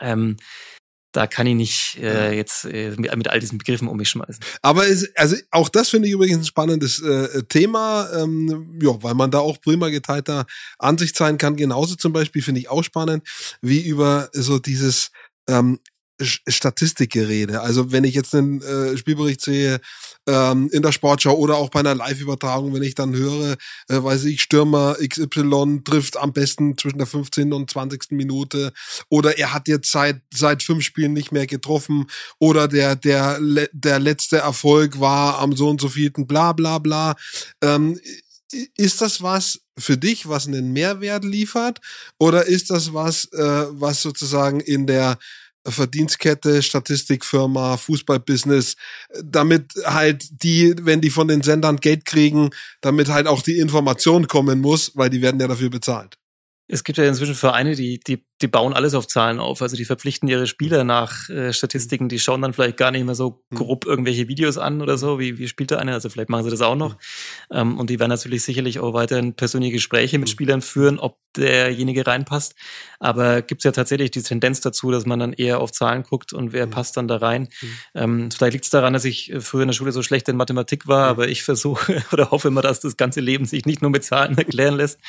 Ähm, da kann ich nicht äh, jetzt äh, mit, mit, all diesen Begriffen um mich schmeißen. Aber es, also auch das finde ich übrigens ein spannendes äh, Thema, ähm, ja, weil man da auch prima geteilter Ansicht sein kann. Genauso zum Beispiel finde ich auch spannend, wie über so dieses ähm, Statistikgerede. Also wenn ich jetzt einen äh, Spielbericht sehe ähm, in der Sportschau oder auch bei einer Live-Übertragung, wenn ich dann höre, äh, weiß ich, Stürmer XY trifft am besten zwischen der 15. und 20. Minute oder er hat jetzt seit seit fünf Spielen nicht mehr getroffen oder der der der letzte Erfolg war am so und so vielten bla bla bla. Ähm, ist das was für dich, was einen Mehrwert liefert oder ist das was, äh, was sozusagen in der Verdienstkette, Statistikfirma, Fußballbusiness, damit halt die, wenn die von den Sendern Geld kriegen, damit halt auch die Information kommen muss, weil die werden ja dafür bezahlt. Es gibt ja inzwischen Vereine, die, die die bauen alles auf Zahlen auf. Also die verpflichten ihre Spieler nach äh, Statistiken, die schauen dann vielleicht gar nicht mehr so hm. grob irgendwelche Videos an oder so, wie, wie spielt der eine, also vielleicht machen sie das auch noch. Ähm, und die werden natürlich sicherlich auch weiterhin persönliche Gespräche mit hm. Spielern führen, ob derjenige reinpasst. Aber gibt es ja tatsächlich die Tendenz dazu, dass man dann eher auf Zahlen guckt und wer passt dann da rein. Ähm, vielleicht liegt es daran, dass ich früher in der Schule so schlecht in Mathematik war, aber ich versuche oder hoffe immer, dass das ganze Leben sich nicht nur mit Zahlen erklären lässt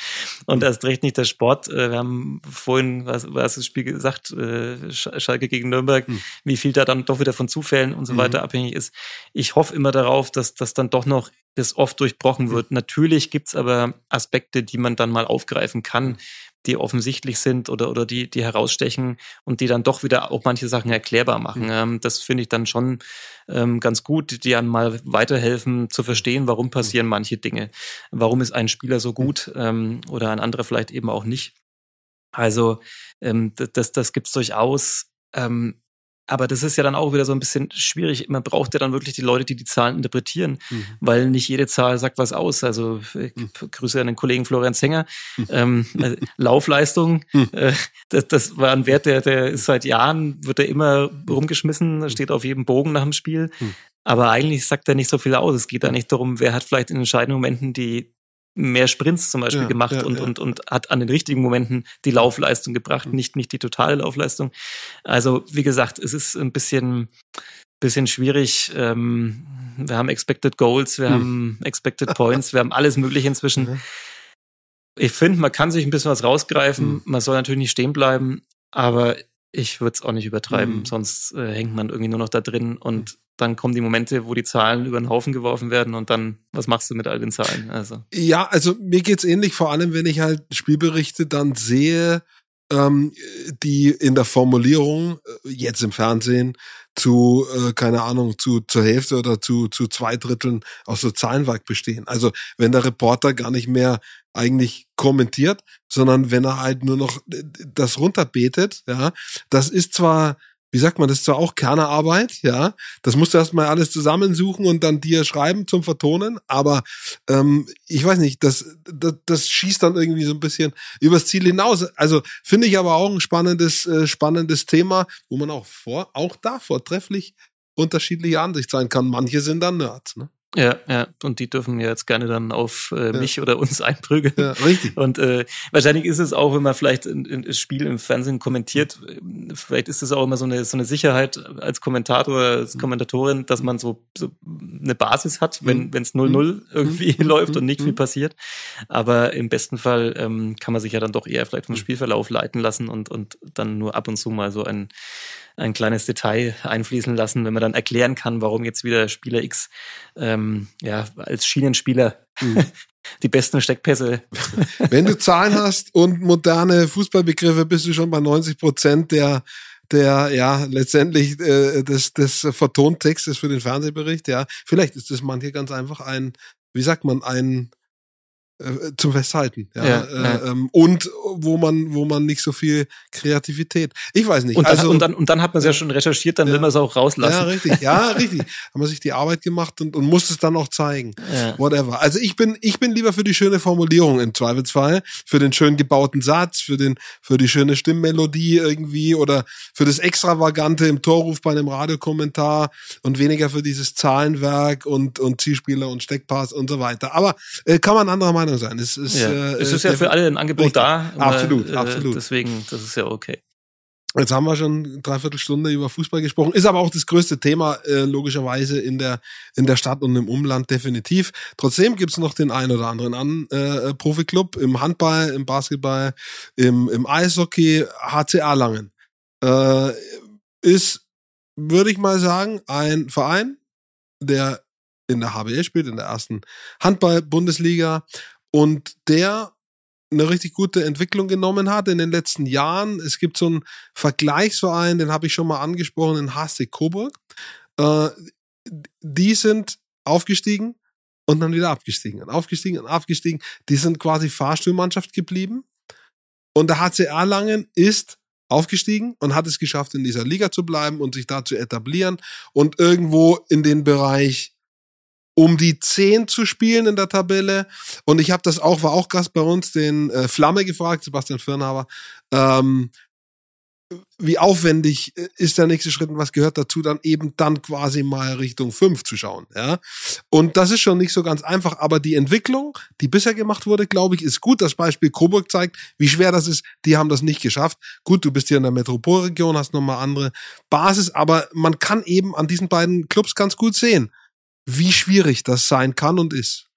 und erst recht nicht der Sport. Äh, wir haben vorhin was was, was das Spiel gesagt, äh, Schalke gegen Nürnberg, hm. wie viel da dann doch wieder von Zufällen und so weiter mhm. abhängig ist. Ich hoffe immer darauf, dass das dann doch noch das oft durchbrochen hm. wird. Mhm. Natürlich gibt's aber Aspekte, die man dann mal aufgreifen kann, die offensichtlich sind oder, oder die, die herausstechen und die dann doch wieder auch manche Sachen erklärbar machen. Mhm. Das finde ich dann schon ähm, ganz gut, die einem mal weiterhelfen zu verstehen, warum passieren manche Dinge. Warum ist ein Spieler so gut ähm, oder ein anderer vielleicht eben auch nicht. Also ähm, das, das gibt's durchaus. Ähm, aber das ist ja dann auch wieder so ein bisschen schwierig. Man braucht ja dann wirklich die Leute, die die Zahlen interpretieren, mhm. weil nicht jede Zahl sagt was aus. Also ich mhm. grüße an den Kollegen Florian Zenger. Mhm. Ähm, äh, Laufleistung, mhm. äh, das, das war ein Wert, der, der ist seit Jahren, wird er immer rumgeschmissen, steht auf jedem Bogen nach dem Spiel. Aber eigentlich sagt er nicht so viel aus. Es geht da nicht darum, wer hat vielleicht in entscheidenden Momenten die, mehr Sprints zum Beispiel ja, gemacht ja, und, ja. und, und hat an den richtigen Momenten die Laufleistung gebracht, mhm. nicht, nicht die totale Laufleistung. Also, wie gesagt, es ist ein bisschen, bisschen schwierig. Ähm, wir haben Expected Goals, wir mhm. haben Expected Points, wir haben alles Mögliche inzwischen. Mhm. Ich finde, man kann sich ein bisschen was rausgreifen. Mhm. Man soll natürlich nicht stehen bleiben, aber ich würde es auch nicht übertreiben, mhm. sonst äh, hängt man irgendwie nur noch da drin und dann kommen die Momente, wo die Zahlen über den Haufen geworfen werden und dann, was machst du mit all den Zahlen? Also. Ja, also mir geht's ähnlich, vor allem wenn ich halt Spielberichte dann sehe, ähm, die in der Formulierung, äh, jetzt im Fernsehen, zu, äh, keine Ahnung, zu, zur Hälfte oder zu, zu zwei Dritteln aus so Zahlenwerk bestehen. Also wenn der Reporter gar nicht mehr eigentlich kommentiert, sondern wenn er halt nur noch äh, das runterbetet, ja, das ist zwar wie sagt man, das ist zwar auch Kernerarbeit, ja, das musst du erstmal alles zusammensuchen und dann dir schreiben zum Vertonen, aber ähm, ich weiß nicht, das, das, das schießt dann irgendwie so ein bisschen übers Ziel hinaus. Also finde ich aber auch ein spannendes, äh, spannendes Thema, wo man auch vor, auch da vortrefflich unterschiedliche Ansicht sein kann. Manche sind dann Nerds, ne? Ja, ja, und die dürfen ja jetzt gerne dann auf äh, mich ja. oder uns einprügeln. Ja, richtig. Und äh, wahrscheinlich ist es auch, wenn man vielleicht ein, Spiel im Fernsehen kommentiert, vielleicht ist es auch immer so eine so eine Sicherheit als Kommentator oder als mhm. Kommentatorin, dass man so, so eine Basis hat, wenn mhm. es 0-0 mhm. irgendwie läuft und nicht viel passiert. Aber im besten Fall ähm, kann man sich ja dann doch eher vielleicht vom Spielverlauf leiten lassen und und dann nur ab und zu mal so ein ein kleines Detail einfließen lassen, wenn man dann erklären kann, warum jetzt wieder Spieler X ähm, ja als Schienenspieler mhm. die besten Steckpässe. Wenn du Zahlen hast und moderne Fußballbegriffe, bist du schon bei 90 Prozent der der ja letztendlich äh, des, des Vertontextes für den Fernsehbericht. Ja, vielleicht ist das manche ganz einfach ein, wie sagt man, ein äh, zum Festhalten. Ja, ja, äh, ja. Ähm, und wo man, wo man nicht so viel Kreativität. Ich weiß nicht. Und dann, also, und dann, und dann hat man es ja schon recherchiert, dann will man es auch rauslassen. Ja, richtig. Ja, richtig. Haben wir sich die Arbeit gemacht und, und muss es dann auch zeigen. Whatever. Also ich bin, ich bin lieber für die schöne Formulierung im Zweifelsfall, für den schön gebauten Satz, für den, für die schöne Stimmmelodie irgendwie oder für das Extravagante im Torruf bei einem Radiokommentar und weniger für dieses Zahlenwerk und, und Zielspieler und Steckpass und so weiter. Aber äh, kann man anderer Meinung Meinung sein. Es ist, ja. äh, es ist ja für alle ein Angebot da. Absolut, äh, absolut. Deswegen, das ist ja okay. Jetzt haben wir schon dreiviertel Stunde über Fußball gesprochen. Ist aber auch das größte Thema, äh, logischerweise, in der, in der Stadt und im Umland definitiv. Trotzdem gibt's noch den einen oder anderen an, äh, Profiklub im Handball, im Basketball, im, im Eishockey, HCA Langen. Äh, ist, würde ich mal sagen, ein Verein, der in der HBL spielt, in der ersten Handball-Bundesliga und der eine richtig gute Entwicklung genommen hat in den letzten Jahren. Es gibt so einen Vergleichsverein, den habe ich schon mal angesprochen, in Hastig Coburg. Äh, die sind aufgestiegen und dann wieder abgestiegen und aufgestiegen und abgestiegen. Die sind quasi Fahrstuhlmannschaft geblieben. Und der HCR Langen ist aufgestiegen und hat es geschafft, in dieser Liga zu bleiben und sich da zu etablieren und irgendwo in den Bereich um die 10 zu spielen in der Tabelle. Und ich habe das auch, war auch Gast bei uns, den äh, Flamme gefragt, Sebastian Firnhaber, ähm, wie aufwendig äh, ist der nächste Schritt und was gehört dazu, dann eben dann quasi mal Richtung 5 zu schauen. Ja? Und das ist schon nicht so ganz einfach, aber die Entwicklung, die bisher gemacht wurde, glaube ich, ist gut. Das Beispiel Coburg zeigt, wie schwer das ist. Die haben das nicht geschafft. Gut, du bist hier in der Metropolregion, hast nochmal andere Basis, aber man kann eben an diesen beiden Clubs ganz gut sehen, wie schwierig das sein kann und ist.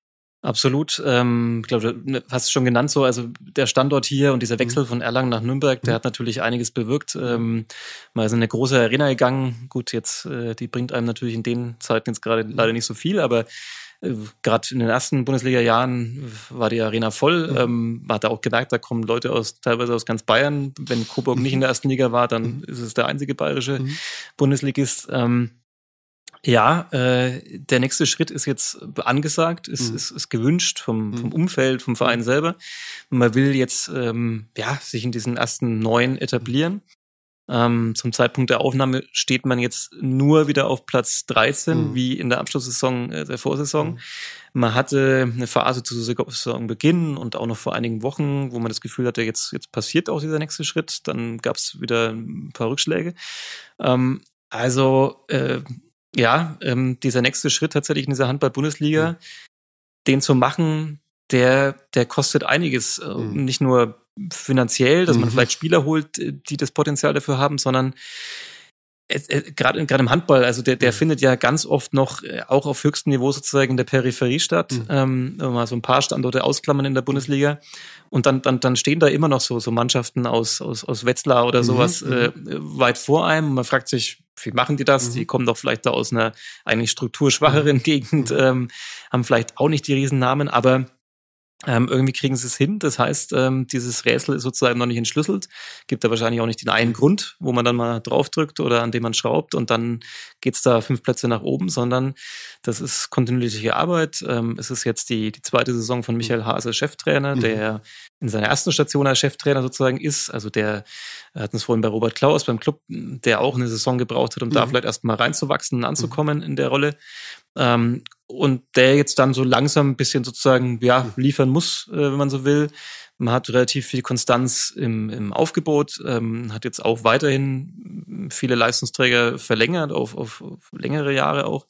Absolut. Ähm, ich glaube, du hast es schon genannt so, also der Standort hier und dieser Wechsel mhm. von Erlangen nach Nürnberg, der mhm. hat natürlich einiges bewirkt. Ähm, mal ist in eine große Arena gegangen. Gut, jetzt, äh, die bringt einem natürlich in den Zeiten jetzt gerade leider nicht so viel, aber äh, gerade in den ersten Bundesliga-Jahren war die Arena voll. Mhm. Ähm, man hat auch gemerkt, da kommen Leute aus teilweise aus ganz Bayern. Wenn Coburg nicht in der ersten Liga war, dann mhm. ist es der einzige bayerische mhm. Bundesligist. Ähm, ja, äh, der nächste Schritt ist jetzt angesagt, ist, mhm. ist, ist gewünscht vom, mhm. vom Umfeld, vom Verein mhm. selber. Man will jetzt ähm, ja, sich in diesen ersten neun etablieren. Ähm, zum Zeitpunkt der Aufnahme steht man jetzt nur wieder auf Platz 13, mhm. wie in der Abschlusssaison äh, der Vorsaison. Mhm. Man hatte eine Phase zu Saisonbeginn und auch noch vor einigen Wochen, wo man das Gefühl hatte, jetzt, jetzt passiert auch dieser nächste Schritt. Dann gab es wieder ein paar Rückschläge. Ähm, also äh, ja, ähm, dieser nächste Schritt tatsächlich in dieser Handball-Bundesliga, mhm. den zu machen, der, der kostet einiges. Äh, mhm. Nicht nur finanziell, dass man mhm. vielleicht Spieler holt, äh, die das Potenzial dafür haben, sondern gerade gerade im Handball, also der, der mhm. findet ja ganz oft noch äh, auch auf höchstem Niveau sozusagen in der Peripherie statt. Mhm. Ähm, mal so ein paar Standorte ausklammern in der Bundesliga. Und dann, dann, dann stehen da immer noch so, so Mannschaften aus, aus, aus Wetzlar oder mhm. sowas mhm. äh, weit vor einem. Man fragt sich, wie machen die das? Mhm. Die kommen doch vielleicht da aus einer eigentlich strukturschwacheren mhm. Gegend, ähm, haben vielleicht auch nicht die Riesennamen, aber ähm, irgendwie kriegen sie es hin. Das heißt, ähm, dieses Rätsel ist sozusagen noch nicht entschlüsselt. Gibt da wahrscheinlich auch nicht den einen Grund, wo man dann mal draufdrückt oder an dem man schraubt und dann geht's da fünf Plätze nach oben, sondern das ist kontinuierliche Arbeit. Ähm, es ist jetzt die, die zweite Saison von Michael Haas als Cheftrainer, mhm. der in seiner ersten Station als Cheftrainer sozusagen ist. Also der hatten es vorhin bei Robert Klaus beim Club, der auch eine Saison gebraucht hat, um mhm. da vielleicht erst mal reinzuwachsen und anzukommen mhm. in der Rolle. Ähm, und der jetzt dann so langsam ein bisschen sozusagen ja liefern muss, äh, wenn man so will. Man hat relativ viel Konstanz im, im Aufgebot, ähm, hat jetzt auch weiterhin viele Leistungsträger verlängert, auf, auf, auf längere Jahre auch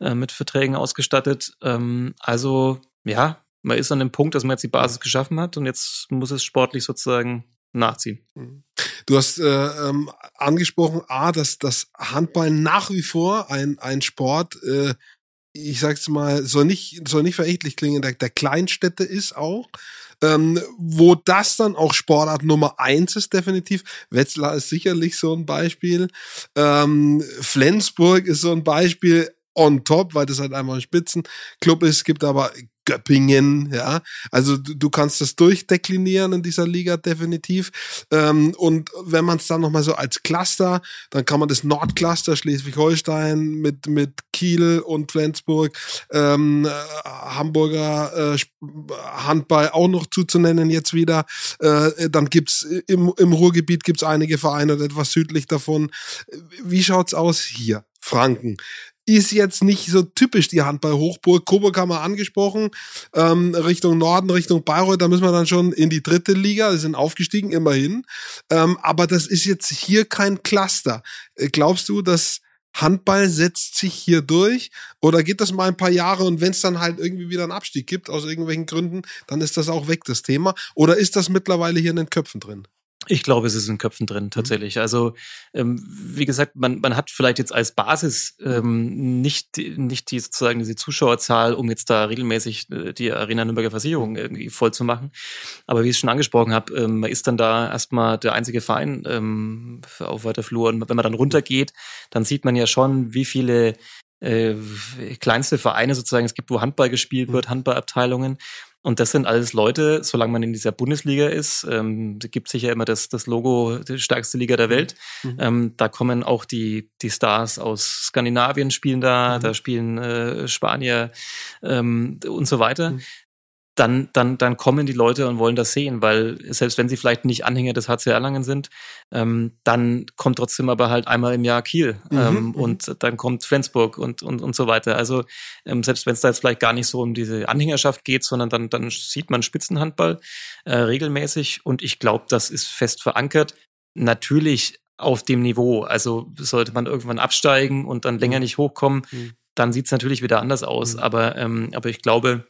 äh, mit Verträgen ausgestattet. Ähm, also ja, man ist an dem Punkt, dass man jetzt die Basis geschaffen hat und jetzt muss es sportlich sozusagen nachziehen. Du hast äh, ähm, angesprochen, A, dass das Handball nach wie vor ein, ein Sport äh, ich sag's mal, soll nicht, soll nicht verächtlich klingen, der, der Kleinstädte ist auch. Ähm, wo das dann auch Sportart Nummer eins ist, definitiv. Wetzlar ist sicherlich so ein Beispiel. Ähm, Flensburg ist so ein Beispiel on top, weil das halt einmal ein Spitzenclub ist. Es gibt aber Göppingen, ja. Also du, du kannst das durchdeklinieren in dieser Liga definitiv. Ähm, und wenn man es dann nochmal so als Cluster, dann kann man das Nordcluster Schleswig-Holstein mit, mit Kiel und Flensburg, ähm, äh, Hamburger äh, Handball auch noch zuzunennen jetzt wieder. Äh, dann gibt's im, im Ruhrgebiet gibt's einige Vereine etwas südlich davon. Wie schaut's aus hier? Franken ist jetzt nicht so typisch die Handball-Hochburg. Coburg haben wir angesprochen, ähm, Richtung Norden, Richtung Bayreuth, da müssen wir dann schon in die dritte Liga, die sind aufgestiegen, immerhin. Ähm, aber das ist jetzt hier kein Cluster. Äh, glaubst du, dass Handball setzt sich hier durch oder geht das mal ein paar Jahre und wenn es dann halt irgendwie wieder einen Abstieg gibt, aus irgendwelchen Gründen, dann ist das auch weg, das Thema? Oder ist das mittlerweile hier in den Köpfen drin? Ich glaube, es ist in Köpfen drin, mhm. tatsächlich. Mhm. Also, ähm, wie gesagt, man, man hat vielleicht jetzt als Basis ähm, nicht, nicht die sozusagen diese Zuschauerzahl, um jetzt da regelmäßig äh, die Arena Nürnberger Versicherung irgendwie voll zu machen. Aber wie ich es schon angesprochen habe, ähm, man ist dann da erstmal der einzige Verein ähm, auf weiter Flur. Und wenn man dann runtergeht, dann sieht man ja schon, wie viele äh, kleinste Vereine sozusagen es gibt, wo Handball gespielt wird, mhm. Handballabteilungen. Und das sind alles Leute, solange man in dieser Bundesliga ist, ähm, gibt sicher immer das, das Logo, die stärkste Liga der Welt. Mhm. Ähm, da kommen auch die, die Stars aus Skandinavien spielen da, mhm. da spielen äh, Spanier ähm, und so weiter. Mhm dann, dann, dann kommen die Leute und wollen das sehen, weil selbst wenn sie vielleicht nicht Anhänger des HC Erlangen sind, ähm, dann kommt trotzdem aber halt einmal im Jahr Kiel mhm. ähm, mhm. und dann kommt Flensburg und, und, und so weiter. Also ähm, selbst wenn es da jetzt vielleicht gar nicht so um diese Anhängerschaft geht, sondern dann, dann sieht man Spitzenhandball äh, regelmäßig und ich glaube, das ist fest verankert. Natürlich auf dem Niveau. Also sollte man irgendwann absteigen und dann länger mhm. nicht hochkommen, mhm. dann sieht es natürlich wieder anders aus. Mhm. Aber, ähm, aber ich glaube,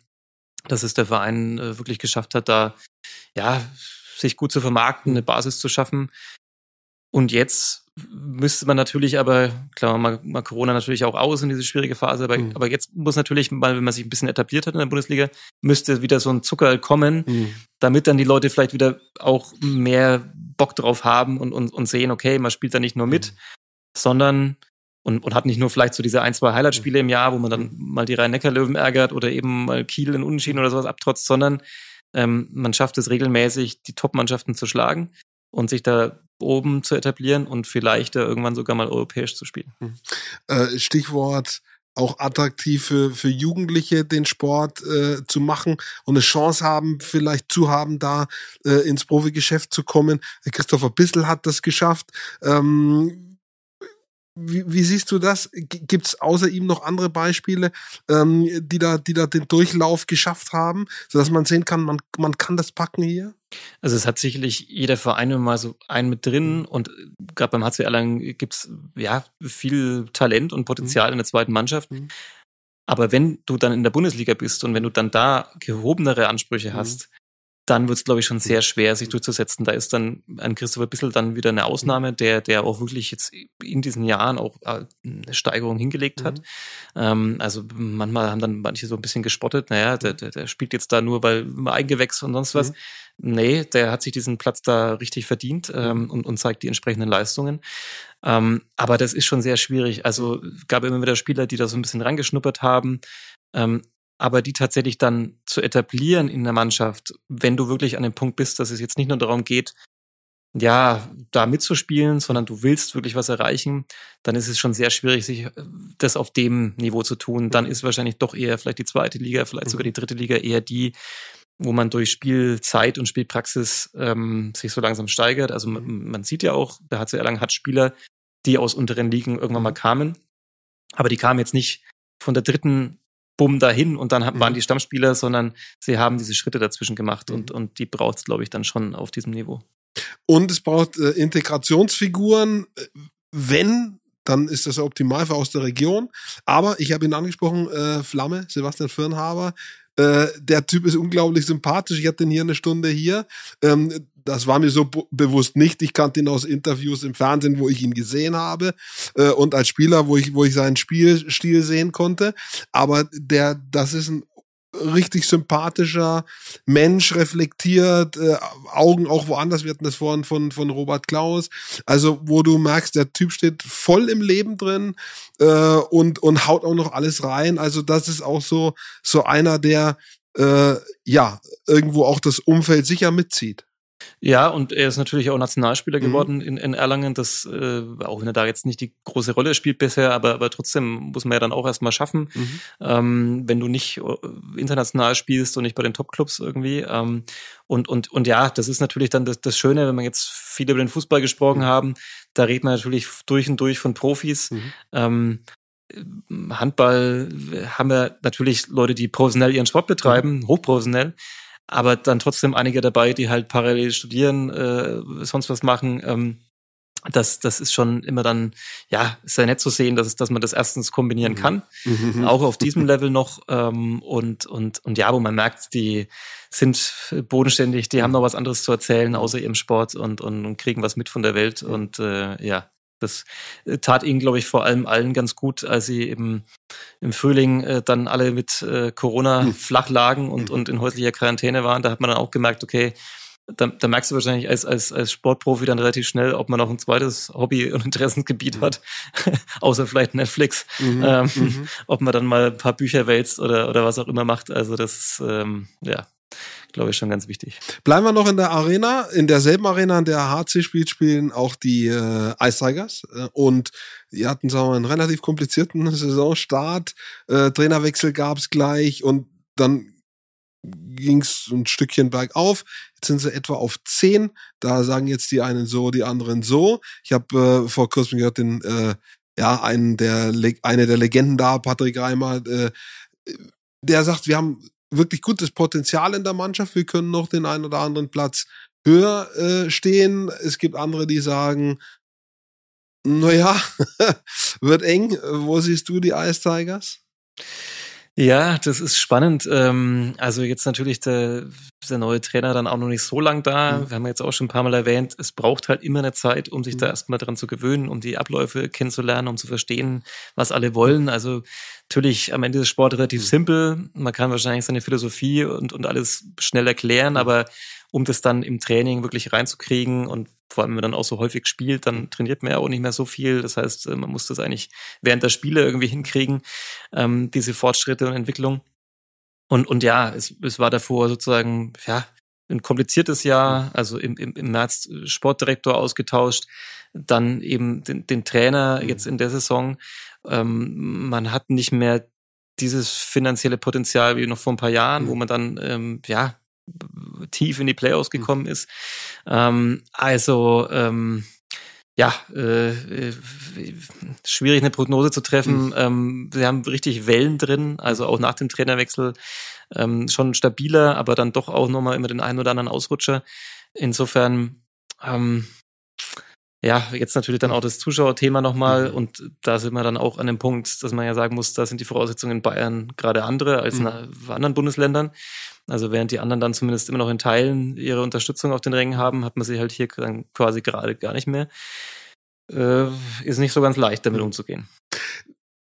dass es der Verein äh, wirklich geschafft hat, da ja sich gut zu vermarkten, eine Basis zu schaffen. Und jetzt müsste man natürlich aber, klar, mal, mal Corona natürlich auch aus in diese schwierige Phase, aber, mhm. aber jetzt muss natürlich mal, wenn man sich ein bisschen etabliert hat in der Bundesliga, müsste wieder so ein Zucker kommen, mhm. damit dann die Leute vielleicht wieder auch mehr Bock drauf haben und, und, und sehen, okay, man spielt da nicht nur mit, mhm. sondern und, und hat nicht nur vielleicht so diese ein, zwei Highlight-Spiele im Jahr, wo man dann mal die Rhein-Neckar-Löwen ärgert oder eben mal Kiel in Unentschieden oder sowas abtrotzt, sondern ähm, man schafft es regelmäßig, die Top-Mannschaften zu schlagen und sich da oben zu etablieren und vielleicht da irgendwann sogar mal europäisch zu spielen. Hm. Äh, Stichwort auch attraktiv für, für Jugendliche den Sport äh, zu machen und eine Chance haben, vielleicht zu haben, da äh, ins Profigeschäft zu kommen. Christopher Bissel hat das geschafft. Ähm, wie, wie siehst du das? Gibt es außer ihm noch andere Beispiele, ähm, die, da, die da den Durchlauf geschafft haben, sodass man sehen kann, man, man kann das packen hier? Also es hat sicherlich jeder Verein mal so einen mit drin mhm. und gerade beim HC Erlangen gibt es ja viel Talent und Potenzial mhm. in der zweiten Mannschaft. Mhm. Aber wenn du dann in der Bundesliga bist und wenn du dann da gehobenere Ansprüche mhm. hast, dann wird es, glaube ich, schon sehr schwer, sich durchzusetzen. Da ist dann ein Christopher Bissel dann wieder eine Ausnahme, der, der auch wirklich jetzt in diesen Jahren auch äh, eine Steigerung hingelegt mhm. hat. Ähm, also manchmal haben dann manche so ein bisschen gespottet, naja, der, der, der spielt jetzt da nur, weil Eigengewächs und sonst was. Mhm. Nee, der hat sich diesen Platz da richtig verdient ähm, und, und zeigt die entsprechenden Leistungen. Ähm, aber das ist schon sehr schwierig. Also gab immer wieder Spieler, die da so ein bisschen reingeschnuppert haben. Ähm, aber die tatsächlich dann zu etablieren in der Mannschaft, wenn du wirklich an dem Punkt bist, dass es jetzt nicht nur darum geht, ja, da mitzuspielen, sondern du willst wirklich was erreichen, dann ist es schon sehr schwierig, sich äh, das auf dem Niveau zu tun. Dann ist wahrscheinlich doch eher vielleicht die zweite Liga, vielleicht sogar die dritte Liga eher die, wo man durch Spielzeit und Spielpraxis ähm, sich so langsam steigert. Also man, man sieht ja auch, der HC Erlangen hat Spieler, die aus unteren Ligen irgendwann mal kamen, aber die kamen jetzt nicht von der dritten bumm dahin und dann mhm. waren die Stammspieler, sondern sie haben diese Schritte dazwischen gemacht mhm. und, und die braucht es, glaube ich, dann schon auf diesem Niveau. Und es braucht äh, Integrationsfiguren, wenn dann ist das optimal für aus der Region. Aber ich habe ihn angesprochen, äh, Flamme, Sebastian Firnhaber, äh, der Typ ist unglaublich sympathisch. Ich hatte ihn hier eine Stunde hier. Ähm, das war mir so bewusst nicht. Ich kannte ihn aus Interviews im Fernsehen, wo ich ihn gesehen habe äh, und als Spieler, wo ich, wo ich seinen Spielstil sehen konnte. Aber der, das ist ein richtig sympathischer Mensch, reflektiert, äh, Augen auch woanders. Wir hatten das vorhin von, von Robert Klaus. Also, wo du merkst, der Typ steht voll im Leben drin äh, und, und haut auch noch alles rein. Also, das ist auch so, so einer, der äh, ja irgendwo auch das Umfeld sicher mitzieht. Ja, und er ist natürlich auch Nationalspieler mhm. geworden in, in Erlangen, das, äh, auch wenn er da jetzt nicht die große Rolle spielt bisher, aber, aber trotzdem muss man ja dann auch erstmal schaffen, mhm. ähm, wenn du nicht äh, international spielst und nicht bei den Topclubs irgendwie. Ähm, und, und, und ja, das ist natürlich dann das, das Schöne, wenn wir jetzt viel über den Fußball gesprochen mhm. haben, da redet man natürlich durch und durch von Profis. Mhm. Ähm, Handball haben wir natürlich Leute, die professionell ihren Sport betreiben, mhm. hochprofessionell aber dann trotzdem einige dabei, die halt parallel studieren, äh, sonst was machen. Ähm, das, das ist schon immer dann, ja, ist ja nett zu sehen, dass, dass man das erstens kombinieren mhm. kann, mhm. auch auf diesem Level noch. Ähm, und, und, und ja, wo man merkt, die sind bodenständig, die haben noch was anderes zu erzählen außer ihrem Sport und, und, und kriegen was mit von der Welt. Und äh, ja, das äh, tat ihnen, glaube ich, vor allem allen ganz gut, als sie eben im Frühling äh, dann alle mit äh, Corona mhm. flach lagen und, und in häuslicher Quarantäne waren. Da hat man dann auch gemerkt, okay, da, da merkst du wahrscheinlich als, als, als Sportprofi dann relativ schnell, ob man noch ein zweites Hobby- und Interessengebiet hat, außer vielleicht Netflix, mhm, ähm, mhm. ob man dann mal ein paar Bücher wälzt oder, oder was auch immer macht. Also das, ähm, ja, glaube ich, schon ganz wichtig. Bleiben wir noch in der Arena. In derselben Arena, in der HC spielt, spielen auch die äh, Ice Tigers. Äh, und die hatten, sagen wir, einen relativ komplizierten Saisonstart. Äh, Trainerwechsel gab es gleich und dann ging es ein Stückchen bergauf. Jetzt sind sie etwa auf 10. Da sagen jetzt die einen so, die anderen so. Ich habe äh, vor kurzem gehört, den, äh, ja, einen der, eine der Legenden da, Patrick Reimer, äh, der sagt, wir haben wirklich gutes Potenzial in der Mannschaft. Wir können noch den einen oder anderen Platz höher äh, stehen. Es gibt andere, die sagen, naja, wird eng. Wo siehst du die Ice Tigers? Ja, das ist spannend. Ähm, also jetzt natürlich der, der neue Trainer dann auch noch nicht so lang da. Mhm. Wir haben jetzt auch schon ein paar Mal erwähnt, es braucht halt immer eine Zeit, um sich mhm. da erstmal dran zu gewöhnen, um die Abläufe kennenzulernen, um zu verstehen, was alle wollen. Also natürlich am Ende ist Sport relativ mhm. simpel. Man kann wahrscheinlich seine Philosophie und, und alles schnell erklären, mhm. aber um das dann im Training wirklich reinzukriegen und vor allem, wenn man dann auch so häufig spielt, dann trainiert man ja auch nicht mehr so viel. Das heißt, äh, man muss das eigentlich während der Spiele irgendwie hinkriegen, ähm, diese Fortschritte und Entwicklung. Und, und ja, es, es war davor sozusagen, ja, ein kompliziertes Jahr, also im, im, im März Sportdirektor ausgetauscht, dann eben den, den Trainer mhm. jetzt in der Saison. Ähm, man hat nicht mehr dieses finanzielle Potenzial wie noch vor ein paar Jahren, wo mhm. man dann ähm, ja tief in die Playoffs mhm. gekommen ist. Ähm, also ähm, ja, äh, äh, schwierig eine Prognose zu treffen. Mhm. Ähm, sie haben richtig Wellen drin, also auch nach dem Trainerwechsel ähm, schon stabiler, aber dann doch auch nochmal immer den einen oder anderen Ausrutscher. Insofern, ähm, ja, jetzt natürlich dann auch das Zuschauerthema nochmal mhm. und da sind wir dann auch an dem Punkt, dass man ja sagen muss, da sind die Voraussetzungen in Bayern gerade andere als mhm. in anderen Bundesländern. Also während die anderen dann zumindest immer noch in Teilen ihre Unterstützung auf den Rängen haben, hat man sie halt hier dann quasi gerade gar nicht mehr. Äh, ist nicht so ganz leicht, damit umzugehen.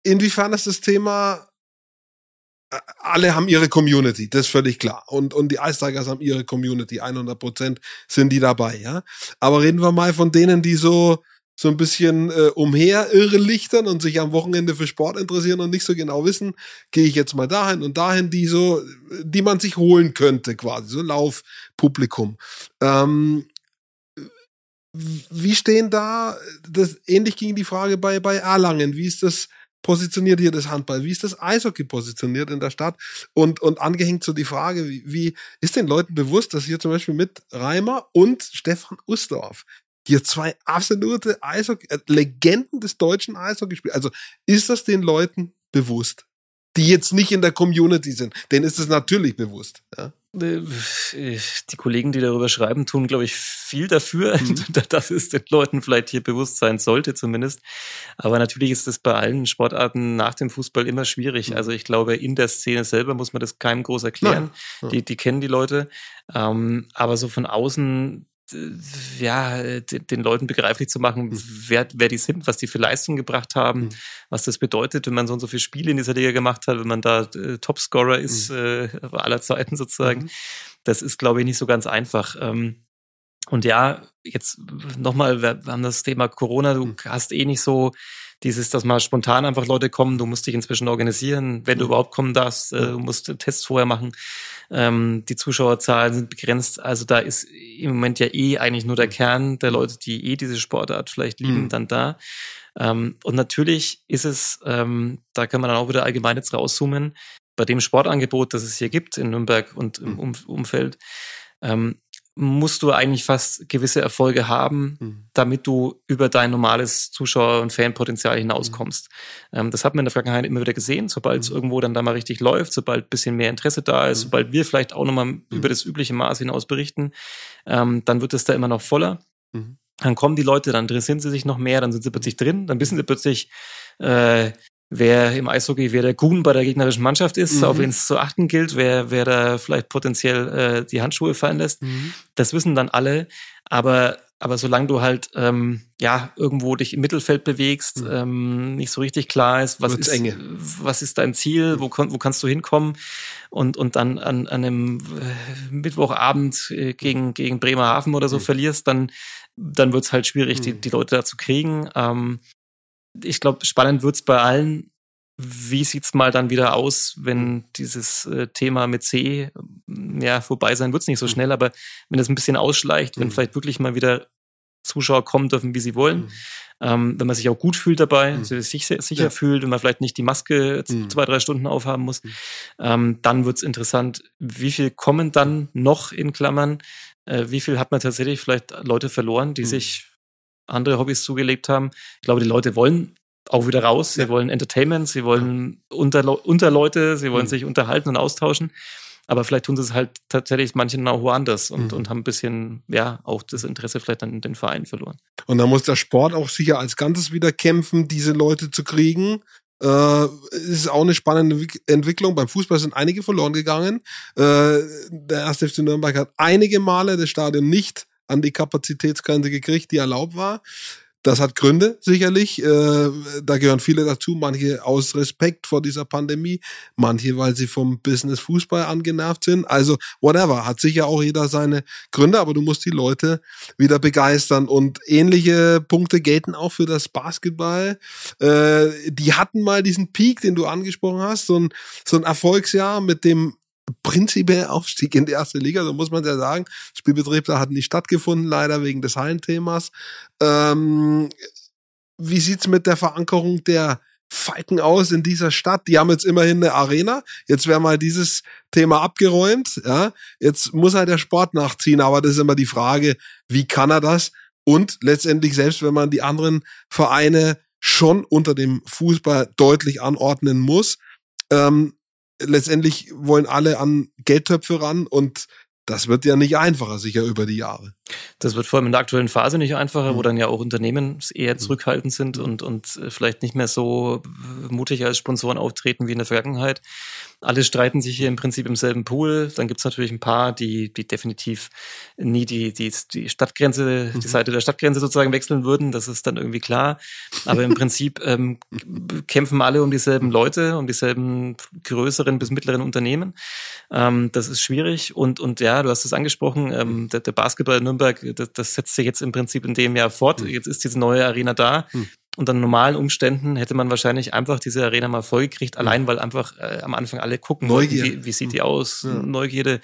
Inwiefern ist das Thema alle haben ihre Community, das ist völlig klar. Und, und die Ice Tigers haben ihre Community, 100 Prozent sind die dabei, ja. Aber reden wir mal von denen, die so so ein bisschen äh, umher irrelichtern und sich am Wochenende für Sport interessieren und nicht so genau wissen, gehe ich jetzt mal dahin und dahin, die so, die man sich holen könnte, quasi, so Laufpublikum. Ähm, wie stehen da, das ähnlich ging die Frage bei, bei Erlangen, wie ist das positioniert hier das Handball? Wie ist das Eishockey positioniert in der Stadt? Und, und angehängt so die Frage, wie, wie ist den Leuten bewusst, dass hier zum Beispiel mit Reimer und Stefan Ustorf hier zwei absolute Eishockey, äh, Legenden des deutschen Eishockey spielen. Also ist das den Leuten bewusst, die jetzt nicht in der Community sind? Denen ist es natürlich bewusst. Ja? Äh, die Kollegen, die darüber schreiben, tun, glaube ich, viel dafür, mhm. dass es den Leuten vielleicht hier bewusst sein sollte, zumindest. Aber natürlich ist es bei allen Sportarten nach dem Fußball immer schwierig. Mhm. Also ich glaube, in der Szene selber muss man das keinem groß erklären. Die, die kennen die Leute. Ähm, aber so von außen ja, den Leuten begreiflich zu machen, mhm. wer, wer die sind, was die für Leistung gebracht haben, mhm. was das bedeutet, wenn man so und so viele Spiele in dieser Liga gemacht hat, wenn man da äh, Topscorer ist mhm. äh, aller Zeiten sozusagen. Mhm. Das ist, glaube ich, nicht so ganz einfach. Ähm, und ja, jetzt nochmal, wir haben das Thema Corona, du mhm. hast eh nicht so dieses, dass mal spontan einfach Leute kommen, du musst dich inzwischen organisieren, wenn du mhm. überhaupt kommen darfst, äh, du musst Tests vorher machen. Ähm, die Zuschauerzahlen sind begrenzt. Also da ist im Moment ja eh eigentlich nur der mhm. Kern der Leute, die eh diese Sportart vielleicht lieben, mhm. dann da. Ähm, und natürlich ist es, ähm, da kann man dann auch wieder allgemein jetzt rauszoomen, bei dem Sportangebot, das es hier gibt in Nürnberg und im mhm. um Umfeld, ähm, musst du eigentlich fast gewisse Erfolge haben, mhm. damit du über dein normales Zuschauer- und Fanpotenzial hinauskommst. Mhm. Ähm, das hat man in der Vergangenheit immer wieder gesehen, sobald es mhm. irgendwo dann da mal richtig läuft, sobald bisschen mehr Interesse da ist, mhm. sobald wir vielleicht auch nochmal mhm. über das übliche Maß hinaus berichten, ähm, dann wird es da immer noch voller. Mhm. Dann kommen die Leute, dann interessieren sie sich noch mehr, dann sind sie plötzlich drin, dann wissen sie plötzlich, äh, wer im Eishockey, wer der Gun bei der gegnerischen Mannschaft ist, mhm. auf wen es zu achten gilt, wer, wer da vielleicht potenziell äh, die Handschuhe fallen lässt. Mhm. Das wissen dann alle. Aber, aber solange du halt ähm, ja irgendwo dich im Mittelfeld bewegst, mhm. ähm, nicht so richtig klar ist, was ist, enge. was ist dein Ziel, wo, wo kannst du hinkommen und, und dann an, an einem äh, Mittwochabend äh, gegen, gegen Bremerhaven oder so mhm. verlierst, dann, dann wird's halt schwierig, die, mhm. die Leute da zu kriegen. Ähm, ich glaube, spannend wird's bei allen. Wie sieht's mal dann wieder aus, wenn dieses äh, Thema mit C ja vorbei sein wird's nicht so mhm. schnell, aber wenn es ein bisschen ausschleicht, wenn mhm. vielleicht wirklich mal wieder Zuschauer kommen dürfen, wie sie wollen, mhm. ähm, wenn man sich auch gut fühlt dabei, mhm. sich sicher ja. fühlt, wenn man vielleicht nicht die Maske mhm. zwei, drei Stunden aufhaben muss, mhm. ähm, dann wird's interessant, wie viel kommen dann noch in Klammern, äh, wie viel hat man tatsächlich vielleicht Leute verloren, die sich andere Hobbys zugelebt haben. Ich glaube, die Leute wollen auch wieder raus. Sie ja. wollen Entertainment, sie wollen unter, unter Leute, sie wollen mhm. sich unterhalten und austauschen. Aber vielleicht tun sie es halt tatsächlich manchen auch woanders und, mhm. und haben ein bisschen, ja, auch das Interesse vielleicht an den Verein verloren. Und da muss der Sport auch sicher als Ganzes wieder kämpfen, diese Leute zu kriegen. Äh, ist auch eine spannende Entwicklung. Beim Fußball sind einige verloren gegangen. Äh, der erste FC Nürnberg hat einige Male das Stadion nicht an die Kapazitätsgrenze gekriegt, die erlaubt war. Das hat Gründe, sicherlich. Äh, da gehören viele dazu. Manche aus Respekt vor dieser Pandemie, manche, weil sie vom Business Fußball angenervt sind. Also, whatever. Hat sicher auch jeder seine Gründe, aber du musst die Leute wieder begeistern. Und ähnliche Punkte gelten auch für das Basketball. Äh, die hatten mal diesen Peak, den du angesprochen hast, so ein, so ein Erfolgsjahr mit dem prinzipiell Aufstieg in die erste Liga, so muss man ja sagen. Spielbetrieb da hat nicht stattgefunden, leider wegen des Hallenthemas. Ähm, wie sieht's mit der Verankerung der Falken aus in dieser Stadt? Die haben jetzt immerhin eine Arena. Jetzt wäre mal dieses Thema abgeräumt. Ja, jetzt muss halt der Sport nachziehen, aber das ist immer die Frage, wie kann er das? Und letztendlich selbst, wenn man die anderen Vereine schon unter dem Fußball deutlich anordnen muss, ähm, letztendlich wollen alle an Geldtöpfe ran und das wird ja nicht einfacher, sicher über die Jahre. Das wird vor allem in der aktuellen Phase nicht einfacher, mhm. wo dann ja auch Unternehmen eher mhm. zurückhaltend sind mhm. und, und äh, vielleicht nicht mehr so mutig als Sponsoren auftreten wie in der Vergangenheit. Alle streiten sich hier im Prinzip im selben Pool. Dann gibt's natürlich ein paar, die, die definitiv nie die, die, die Stadtgrenze, mhm. die Seite der Stadtgrenze sozusagen wechseln würden. Das ist dann irgendwie klar. Aber im Prinzip ähm, kämpfen alle um dieselben Leute, um dieselben größeren bis mittleren Unternehmen. Ähm, das ist schwierig. Und, und ja, du hast es angesprochen, ähm, der, der Basketball in Nürnberg, das, das setzt sich jetzt im Prinzip in dem Jahr fort. Mhm. Jetzt ist diese neue Arena da. Mhm unter normalen Umständen hätte man wahrscheinlich einfach diese Arena mal vollgekriegt, allein weil einfach äh, am Anfang alle gucken, Neugier. Wie, wie sieht die aus, ja. Neugierde,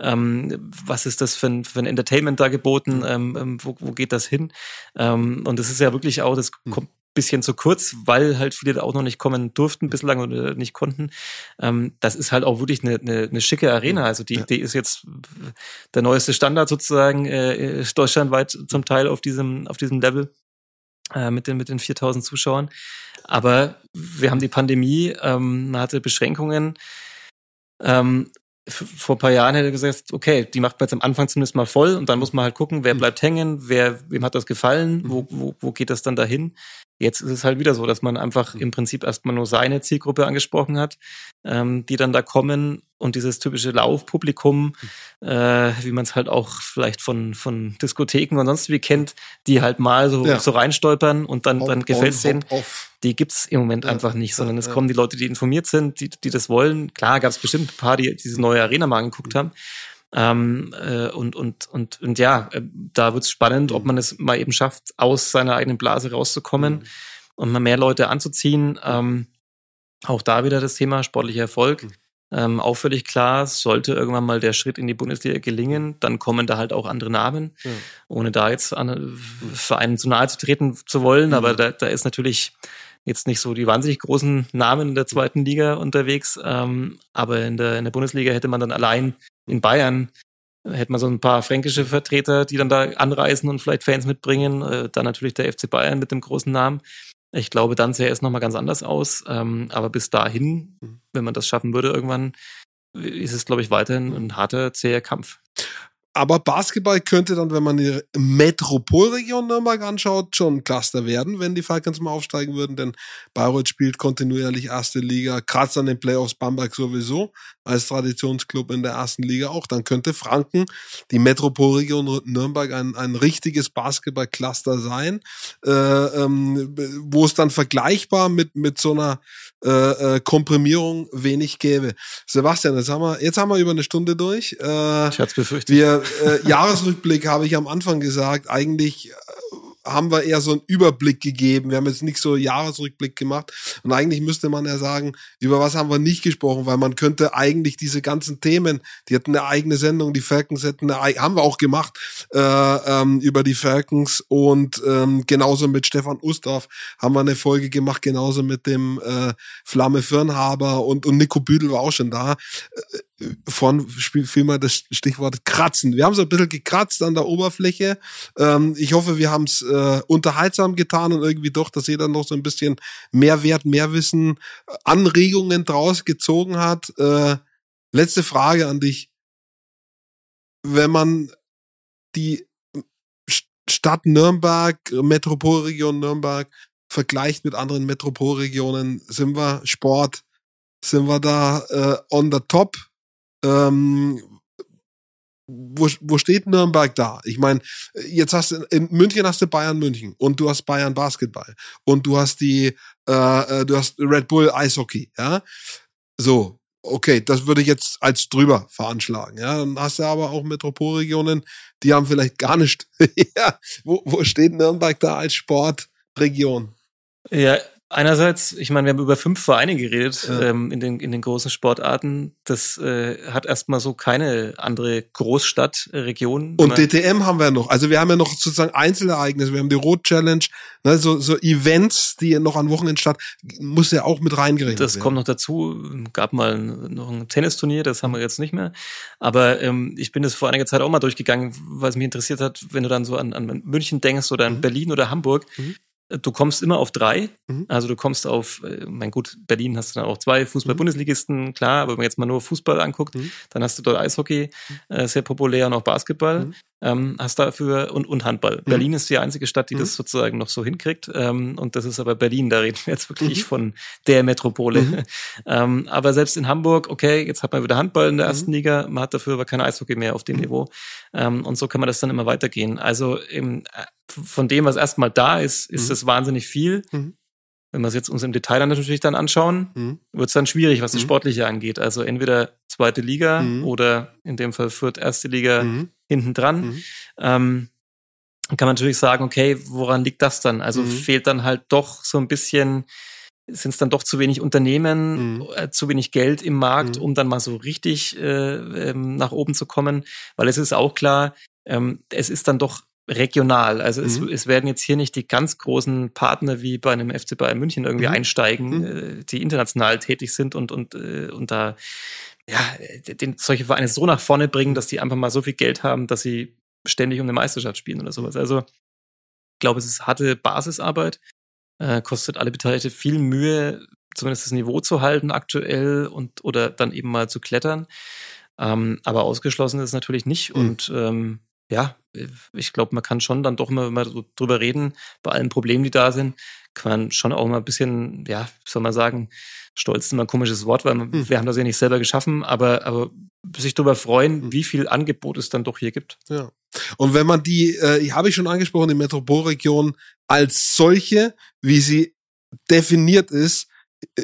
ähm, was ist das für ein, für ein Entertainment da geboten, ähm, ähm, wo, wo geht das hin? Ähm, und das ist ja wirklich auch, das hm. kommt bisschen zu kurz, weil halt viele da auch noch nicht kommen durften bislang oder nicht konnten. Ähm, das ist halt auch wirklich eine, eine, eine schicke Arena. Also die, ja. die ist jetzt der neueste Standard sozusagen äh, deutschlandweit zum Teil auf diesem auf diesem Level äh, mit den, mit den 4000 Zuschauern. Aber wir haben die Pandemie, ähm, man hatte Beschränkungen. Ähm, vor ein paar Jahren hätte er gesagt, okay, die macht man jetzt am Anfang zumindest mal voll und dann muss man halt gucken, wer mhm. bleibt hängen, wer, wem hat das gefallen, wo, mhm. wo, wo geht das dann dahin? Jetzt ist es halt wieder so, dass man einfach mhm. im Prinzip erstmal nur seine Zielgruppe angesprochen hat, ähm, die dann da kommen und dieses typische Laufpublikum, mhm. äh, wie man es halt auch vielleicht von, von Diskotheken und sonst wie kennt, die halt mal so, ja. so reinstolpern und dann, dann gefällt es denen. Die gibt's im Moment ja. einfach nicht, sondern es kommen die Leute, die informiert sind, die, die das wollen. Klar gab es bestimmt ein paar, die diese neue Arena mal angeguckt mhm. haben. Ähm, äh, und, und, und, und ja, äh, da wird's spannend, ob man es mal eben schafft, aus seiner eigenen Blase rauszukommen mhm. und mal mehr Leute anzuziehen. Ähm, auch da wieder das Thema sportlicher Erfolg. Mhm. Ähm, auch völlig klar, sollte irgendwann mal der Schritt in die Bundesliga gelingen, dann kommen da halt auch andere Namen, ja. ohne da jetzt an mhm. Vereinen zu nahe zu treten zu wollen. Mhm. Aber da, da ist natürlich jetzt nicht so die wahnsinnig großen Namen in der zweiten Liga unterwegs. Ähm, aber in der, in der Bundesliga hätte man dann allein in Bayern hätte man so ein paar fränkische Vertreter, die dann da anreisen und vielleicht Fans mitbringen. Äh, dann natürlich der FC Bayern mit dem großen Namen. Ich glaube, dann sähe es nochmal ganz anders aus. Ähm, aber bis dahin, mhm. wenn man das schaffen würde, irgendwann ist es, glaube ich, weiterhin ein harter, zäher Kampf. Aber Basketball könnte dann, wenn man die Metropolregion Nürnberg anschaut, schon ein Cluster werden, wenn die Falcons mal aufsteigen würden, denn Bayreuth spielt kontinuierlich erste Liga, kratzt an den Playoffs Bamberg sowieso als Traditionsclub in der ersten Liga auch. Dann könnte Franken, die Metropolregion Nürnberg, ein, ein richtiges Basketball-Cluster sein, äh, ähm, wo es dann vergleichbar mit, mit so einer äh, äh, Komprimierung wenig gäbe. Sebastian, jetzt haben wir, jetzt haben wir über eine Stunde durch. Äh, ich hatte befürchtet. Wir, äh, Jahresrückblick habe ich am Anfang gesagt, eigentlich haben wir eher so einen Überblick gegeben. Wir haben jetzt nicht so Jahresrückblick gemacht. Und eigentlich müsste man ja sagen, über was haben wir nicht gesprochen, weil man könnte eigentlich diese ganzen Themen, die hatten eine eigene Sendung, die Falcons hätten eine, haben wir auch gemacht, äh, ähm, über die Falcons und ähm, genauso mit Stefan Ustorf haben wir eine Folge gemacht, genauso mit dem äh, Flamme Firnhaber und, und Nico Büdel war auch schon da. Von fiel mal das Stichwort kratzen. Wir haben so ein bisschen gekratzt an der Oberfläche. Ähm, ich hoffe, wir haben es äh, unterhaltsam getan und irgendwie doch, dass jeder noch so ein bisschen mehr Wert, mehr Wissen, äh, Anregungen draus gezogen hat. Äh, letzte Frage an dich. Wenn man die Stadt Nürnberg, Metropolregion Nürnberg vergleicht mit anderen Metropolregionen, sind wir Sport, sind wir da äh, on the top? Ähm, wo, wo steht Nürnberg da? Ich meine, jetzt hast du in München hast du Bayern München und du hast Bayern Basketball und du hast die äh, äh, du hast Red Bull Eishockey, ja. So, okay, das würde ich jetzt als drüber veranschlagen, ja. Dann hast du aber auch Metropolregionen, die haben vielleicht gar nicht. ja, wo, wo steht Nürnberg da als Sportregion? Ja, Einerseits, ich meine, wir haben über fünf Vereine geredet ja. ähm, in, den, in den großen Sportarten. Das äh, hat erstmal so keine andere Großstadtregion. Und DTM haben wir noch. Also wir haben ja noch sozusagen Einzelereignisse. Wir haben die Rot Challenge, ne, so, so Events, die noch an Wochenenden statt, muss ja auch mit reingerechnet Das werden. kommt noch dazu. Gab mal noch ein Tennisturnier, das haben wir jetzt nicht mehr. Aber ähm, ich bin das vor einiger Zeit auch mal durchgegangen, weil es mich interessiert hat, wenn du dann so an, an München denkst oder an mhm. Berlin oder Hamburg. Mhm Du kommst immer auf drei. Mhm. Also du kommst auf, äh, mein gut, Berlin hast du dann auch zwei Fußball-Bundesligisten, mhm. klar, aber wenn man jetzt mal nur Fußball anguckt, mhm. dann hast du dort Eishockey, mhm. äh, sehr populär und auch Basketball. Mhm. Ähm, hast dafür und, und Handball. Mhm. Berlin ist die einzige Stadt, die das sozusagen noch so hinkriegt. Ähm, und das ist aber Berlin, da reden wir jetzt wirklich von der Metropole. ähm, aber selbst in Hamburg, okay, jetzt hat man wieder Handball in der ersten Liga, man hat dafür aber kein Eishockey mehr auf dem Niveau. Ähm, und so kann man das dann immer weitergehen. Also im, äh, von dem, was erstmal da ist, ist mhm. das wahnsinnig viel. Mhm. Wenn wir es jetzt uns im Detail dann natürlich dann anschauen, mhm. wird es dann schwierig, was das mhm. Sportliche angeht. Also entweder zweite Liga mhm. oder in dem Fall Fürth erste Liga mhm. Hinten dran. Ähm, kann man natürlich sagen, okay, woran liegt das dann? Also fehlt dann halt doch so ein bisschen, sind es dann doch zu wenig Unternehmen, mhm. äh, zu wenig Geld im Markt, mhm. um dann mal so richtig äh, ähm, nach oben zu kommen. Weil es ist auch klar, ähm, es ist dann doch regional. Also mhm. es, es werden jetzt hier nicht die ganz großen Partner wie bei einem FC Bayern München irgendwie mhm. einsteigen, mhm. Äh, die international tätig sind und, und, äh, und da ja, den, solche Vereine so nach vorne bringen, dass die einfach mal so viel Geld haben, dass sie ständig um eine Meisterschaft spielen oder sowas. Also ich glaube, es ist harte Basisarbeit, äh, kostet alle Beteiligte viel Mühe, zumindest das Niveau zu halten aktuell und oder dann eben mal zu klettern. Ähm, aber ausgeschlossen ist es natürlich nicht. Mhm. Und ähm, ja, ich glaube, man kann schon dann doch immer, wenn wir so drüber reden, bei allen Problemen, die da sind, kann man schon auch mal ein bisschen, ja, soll man sagen, stolz ist immer ein komisches Wort, weil man, hm. wir haben das ja nicht selber geschaffen, aber, aber sich darüber freuen, hm. wie viel Angebot es dann doch hier gibt. Ja. Und wenn man die, äh, habe ich schon angesprochen, die Metropolregion als solche, wie sie definiert ist,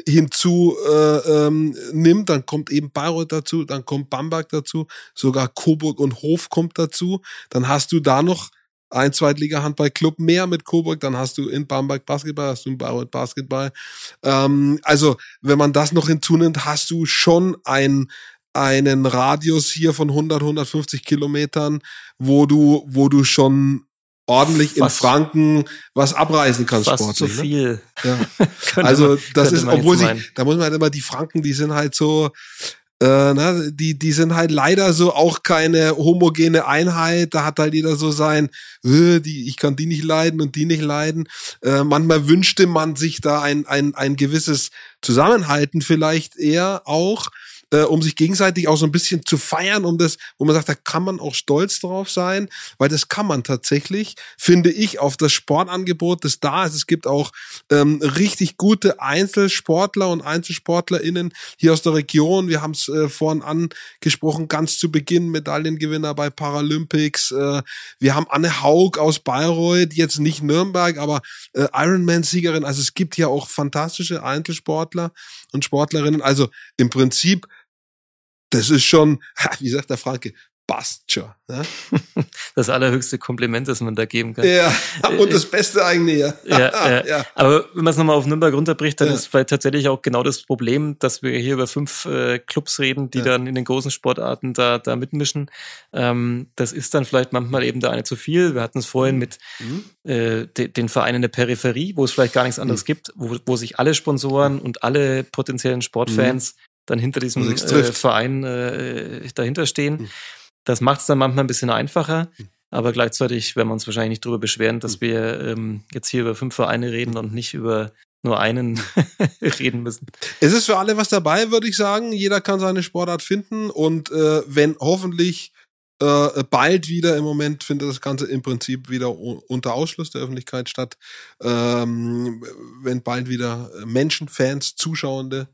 hinzu äh, ähm, nimmt, dann kommt eben Bayreuth dazu, dann kommt Bamberg dazu, sogar Coburg und Hof kommt dazu, dann hast du da noch ein Zweitliga-Handball-Club mehr mit Coburg, dann hast du in Bamberg Basketball, hast du in Bayreuth Basketball. Ähm, also, wenn man das noch hinzunimmt, hast du schon ein, einen Radius hier von 100, 150 Kilometern, wo du, wo du schon ordentlich in Franken was abreißen kannst fast sportlich. Zu ne? viel. Ne? Ja. also das ist, obwohl sie, da muss man halt immer die Franken, die sind halt so, äh, na, die, die sind halt leider so auch keine homogene Einheit. Da hat halt jeder so sein, äh, die, ich kann die nicht leiden und die nicht leiden. Äh, manchmal wünschte man sich da ein, ein, ein gewisses Zusammenhalten vielleicht eher auch. Äh, um sich gegenseitig auch so ein bisschen zu feiern, um das, wo man sagt, da kann man auch stolz drauf sein, weil das kann man tatsächlich, finde ich, auf das Sportangebot, das da ist. Es gibt auch ähm, richtig gute Einzelsportler und EinzelsportlerInnen hier aus der Region. Wir haben es äh, vorhin angesprochen, ganz zu Beginn Medaillengewinner bei Paralympics. Äh, wir haben Anne Haug aus Bayreuth, jetzt nicht Nürnberg, aber äh, Ironman-Siegerin. Also es gibt hier auch fantastische Einzelsportler und Sportlerinnen. Also im Prinzip, das ist schon, wie sagt der Franke, passt schon. Ne? Das allerhöchste Kompliment, das man da geben kann. Ja, und das Beste eigentlich, ja. ja, ja. ja. Aber wenn man es nochmal auf Nürnberg runterbricht, dann ja. ist vielleicht tatsächlich auch genau das Problem, dass wir hier über fünf äh, Clubs reden, die dann in den großen Sportarten da, da mitmischen. Ähm, das ist dann vielleicht manchmal eben der eine zu viel. Wir hatten es vorhin mhm. mit mhm. äh, de, den Vereinen der Peripherie, wo es vielleicht gar nichts anderes mhm. gibt, wo, wo sich alle Sponsoren und alle potenziellen Sportfans mhm. Dann hinter diesem äh, Verein äh, dahinter stehen. Mhm. Das macht es dann manchmal ein bisschen einfacher. Hm. Aber gleichzeitig werden wir uns wahrscheinlich nicht darüber beschweren, dass hm. wir ähm, jetzt hier über fünf Vereine reden und nicht über nur einen reden müssen. Es ist für alle was dabei, würde ich sagen. Jeder kann seine Sportart finden und äh, wenn hoffentlich äh, bald wieder, im Moment findet das Ganze im Prinzip wieder unter Ausschluss der Öffentlichkeit statt, ähm, wenn bald wieder Menschen, Fans, Zuschauende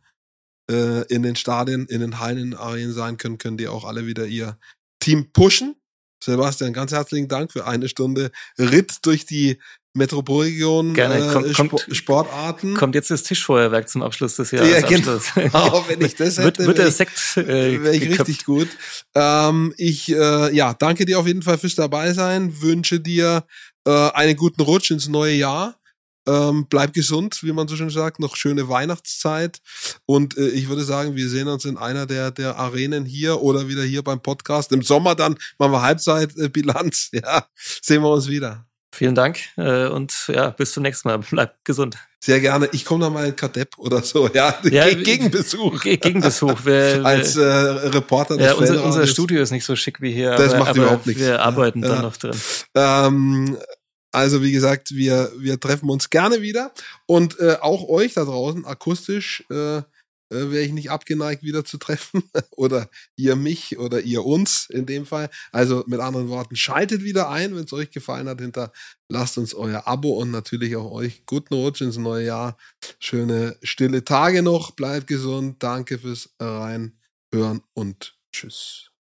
äh, in den Stadien, in den Hallen, in den Arenen sein können, können die auch alle wieder ihr Team pushen. Sebastian, ganz herzlichen Dank für eine Stunde Ritt durch die Metropolregion Gerne. Komm, äh, kommt, Sportarten. Kommt jetzt das Tischfeuerwerk zum Abschluss des Jahres. Ja, genau. Oh, wenn ich das hätte, wird, wird der Sekt äh, wäre ich geköpft. richtig gut. Ähm, ich äh, ja, danke dir auf jeden Fall fürs dabei sein. Wünsche dir äh, einen guten Rutsch ins neue Jahr. Ähm, bleib gesund, wie man so schön sagt, noch schöne Weihnachtszeit. Und äh, ich würde sagen, wir sehen uns in einer der, der Arenen hier oder wieder hier beim Podcast. Im Sommer dann machen wir Halbzeitbilanz. Ja, sehen wir uns wieder. Vielen Dank äh, und ja, bis zum nächsten Mal. Bleib gesund. Sehr gerne. Ich komme noch mal in Kadepp oder so. Ja, ja Gegenbesuch. Gegenbesuch. Wir, Als äh, Reporter ja, unser, unser Studio ist nicht so schick wie hier. Das aber, macht aber überhaupt nichts. Wir arbeiten ja, dann noch drin. Ähm, also wie gesagt, wir, wir treffen uns gerne wieder und äh, auch euch da draußen akustisch äh, äh, wäre ich nicht abgeneigt, wieder zu treffen oder ihr mich oder ihr uns in dem Fall. Also mit anderen Worten, schaltet wieder ein, wenn es euch gefallen hat. Hinter lasst uns euer Abo und natürlich auch euch guten Rutsch ins neue Jahr. Schöne stille Tage noch. Bleibt gesund. Danke fürs Reinhören und tschüss.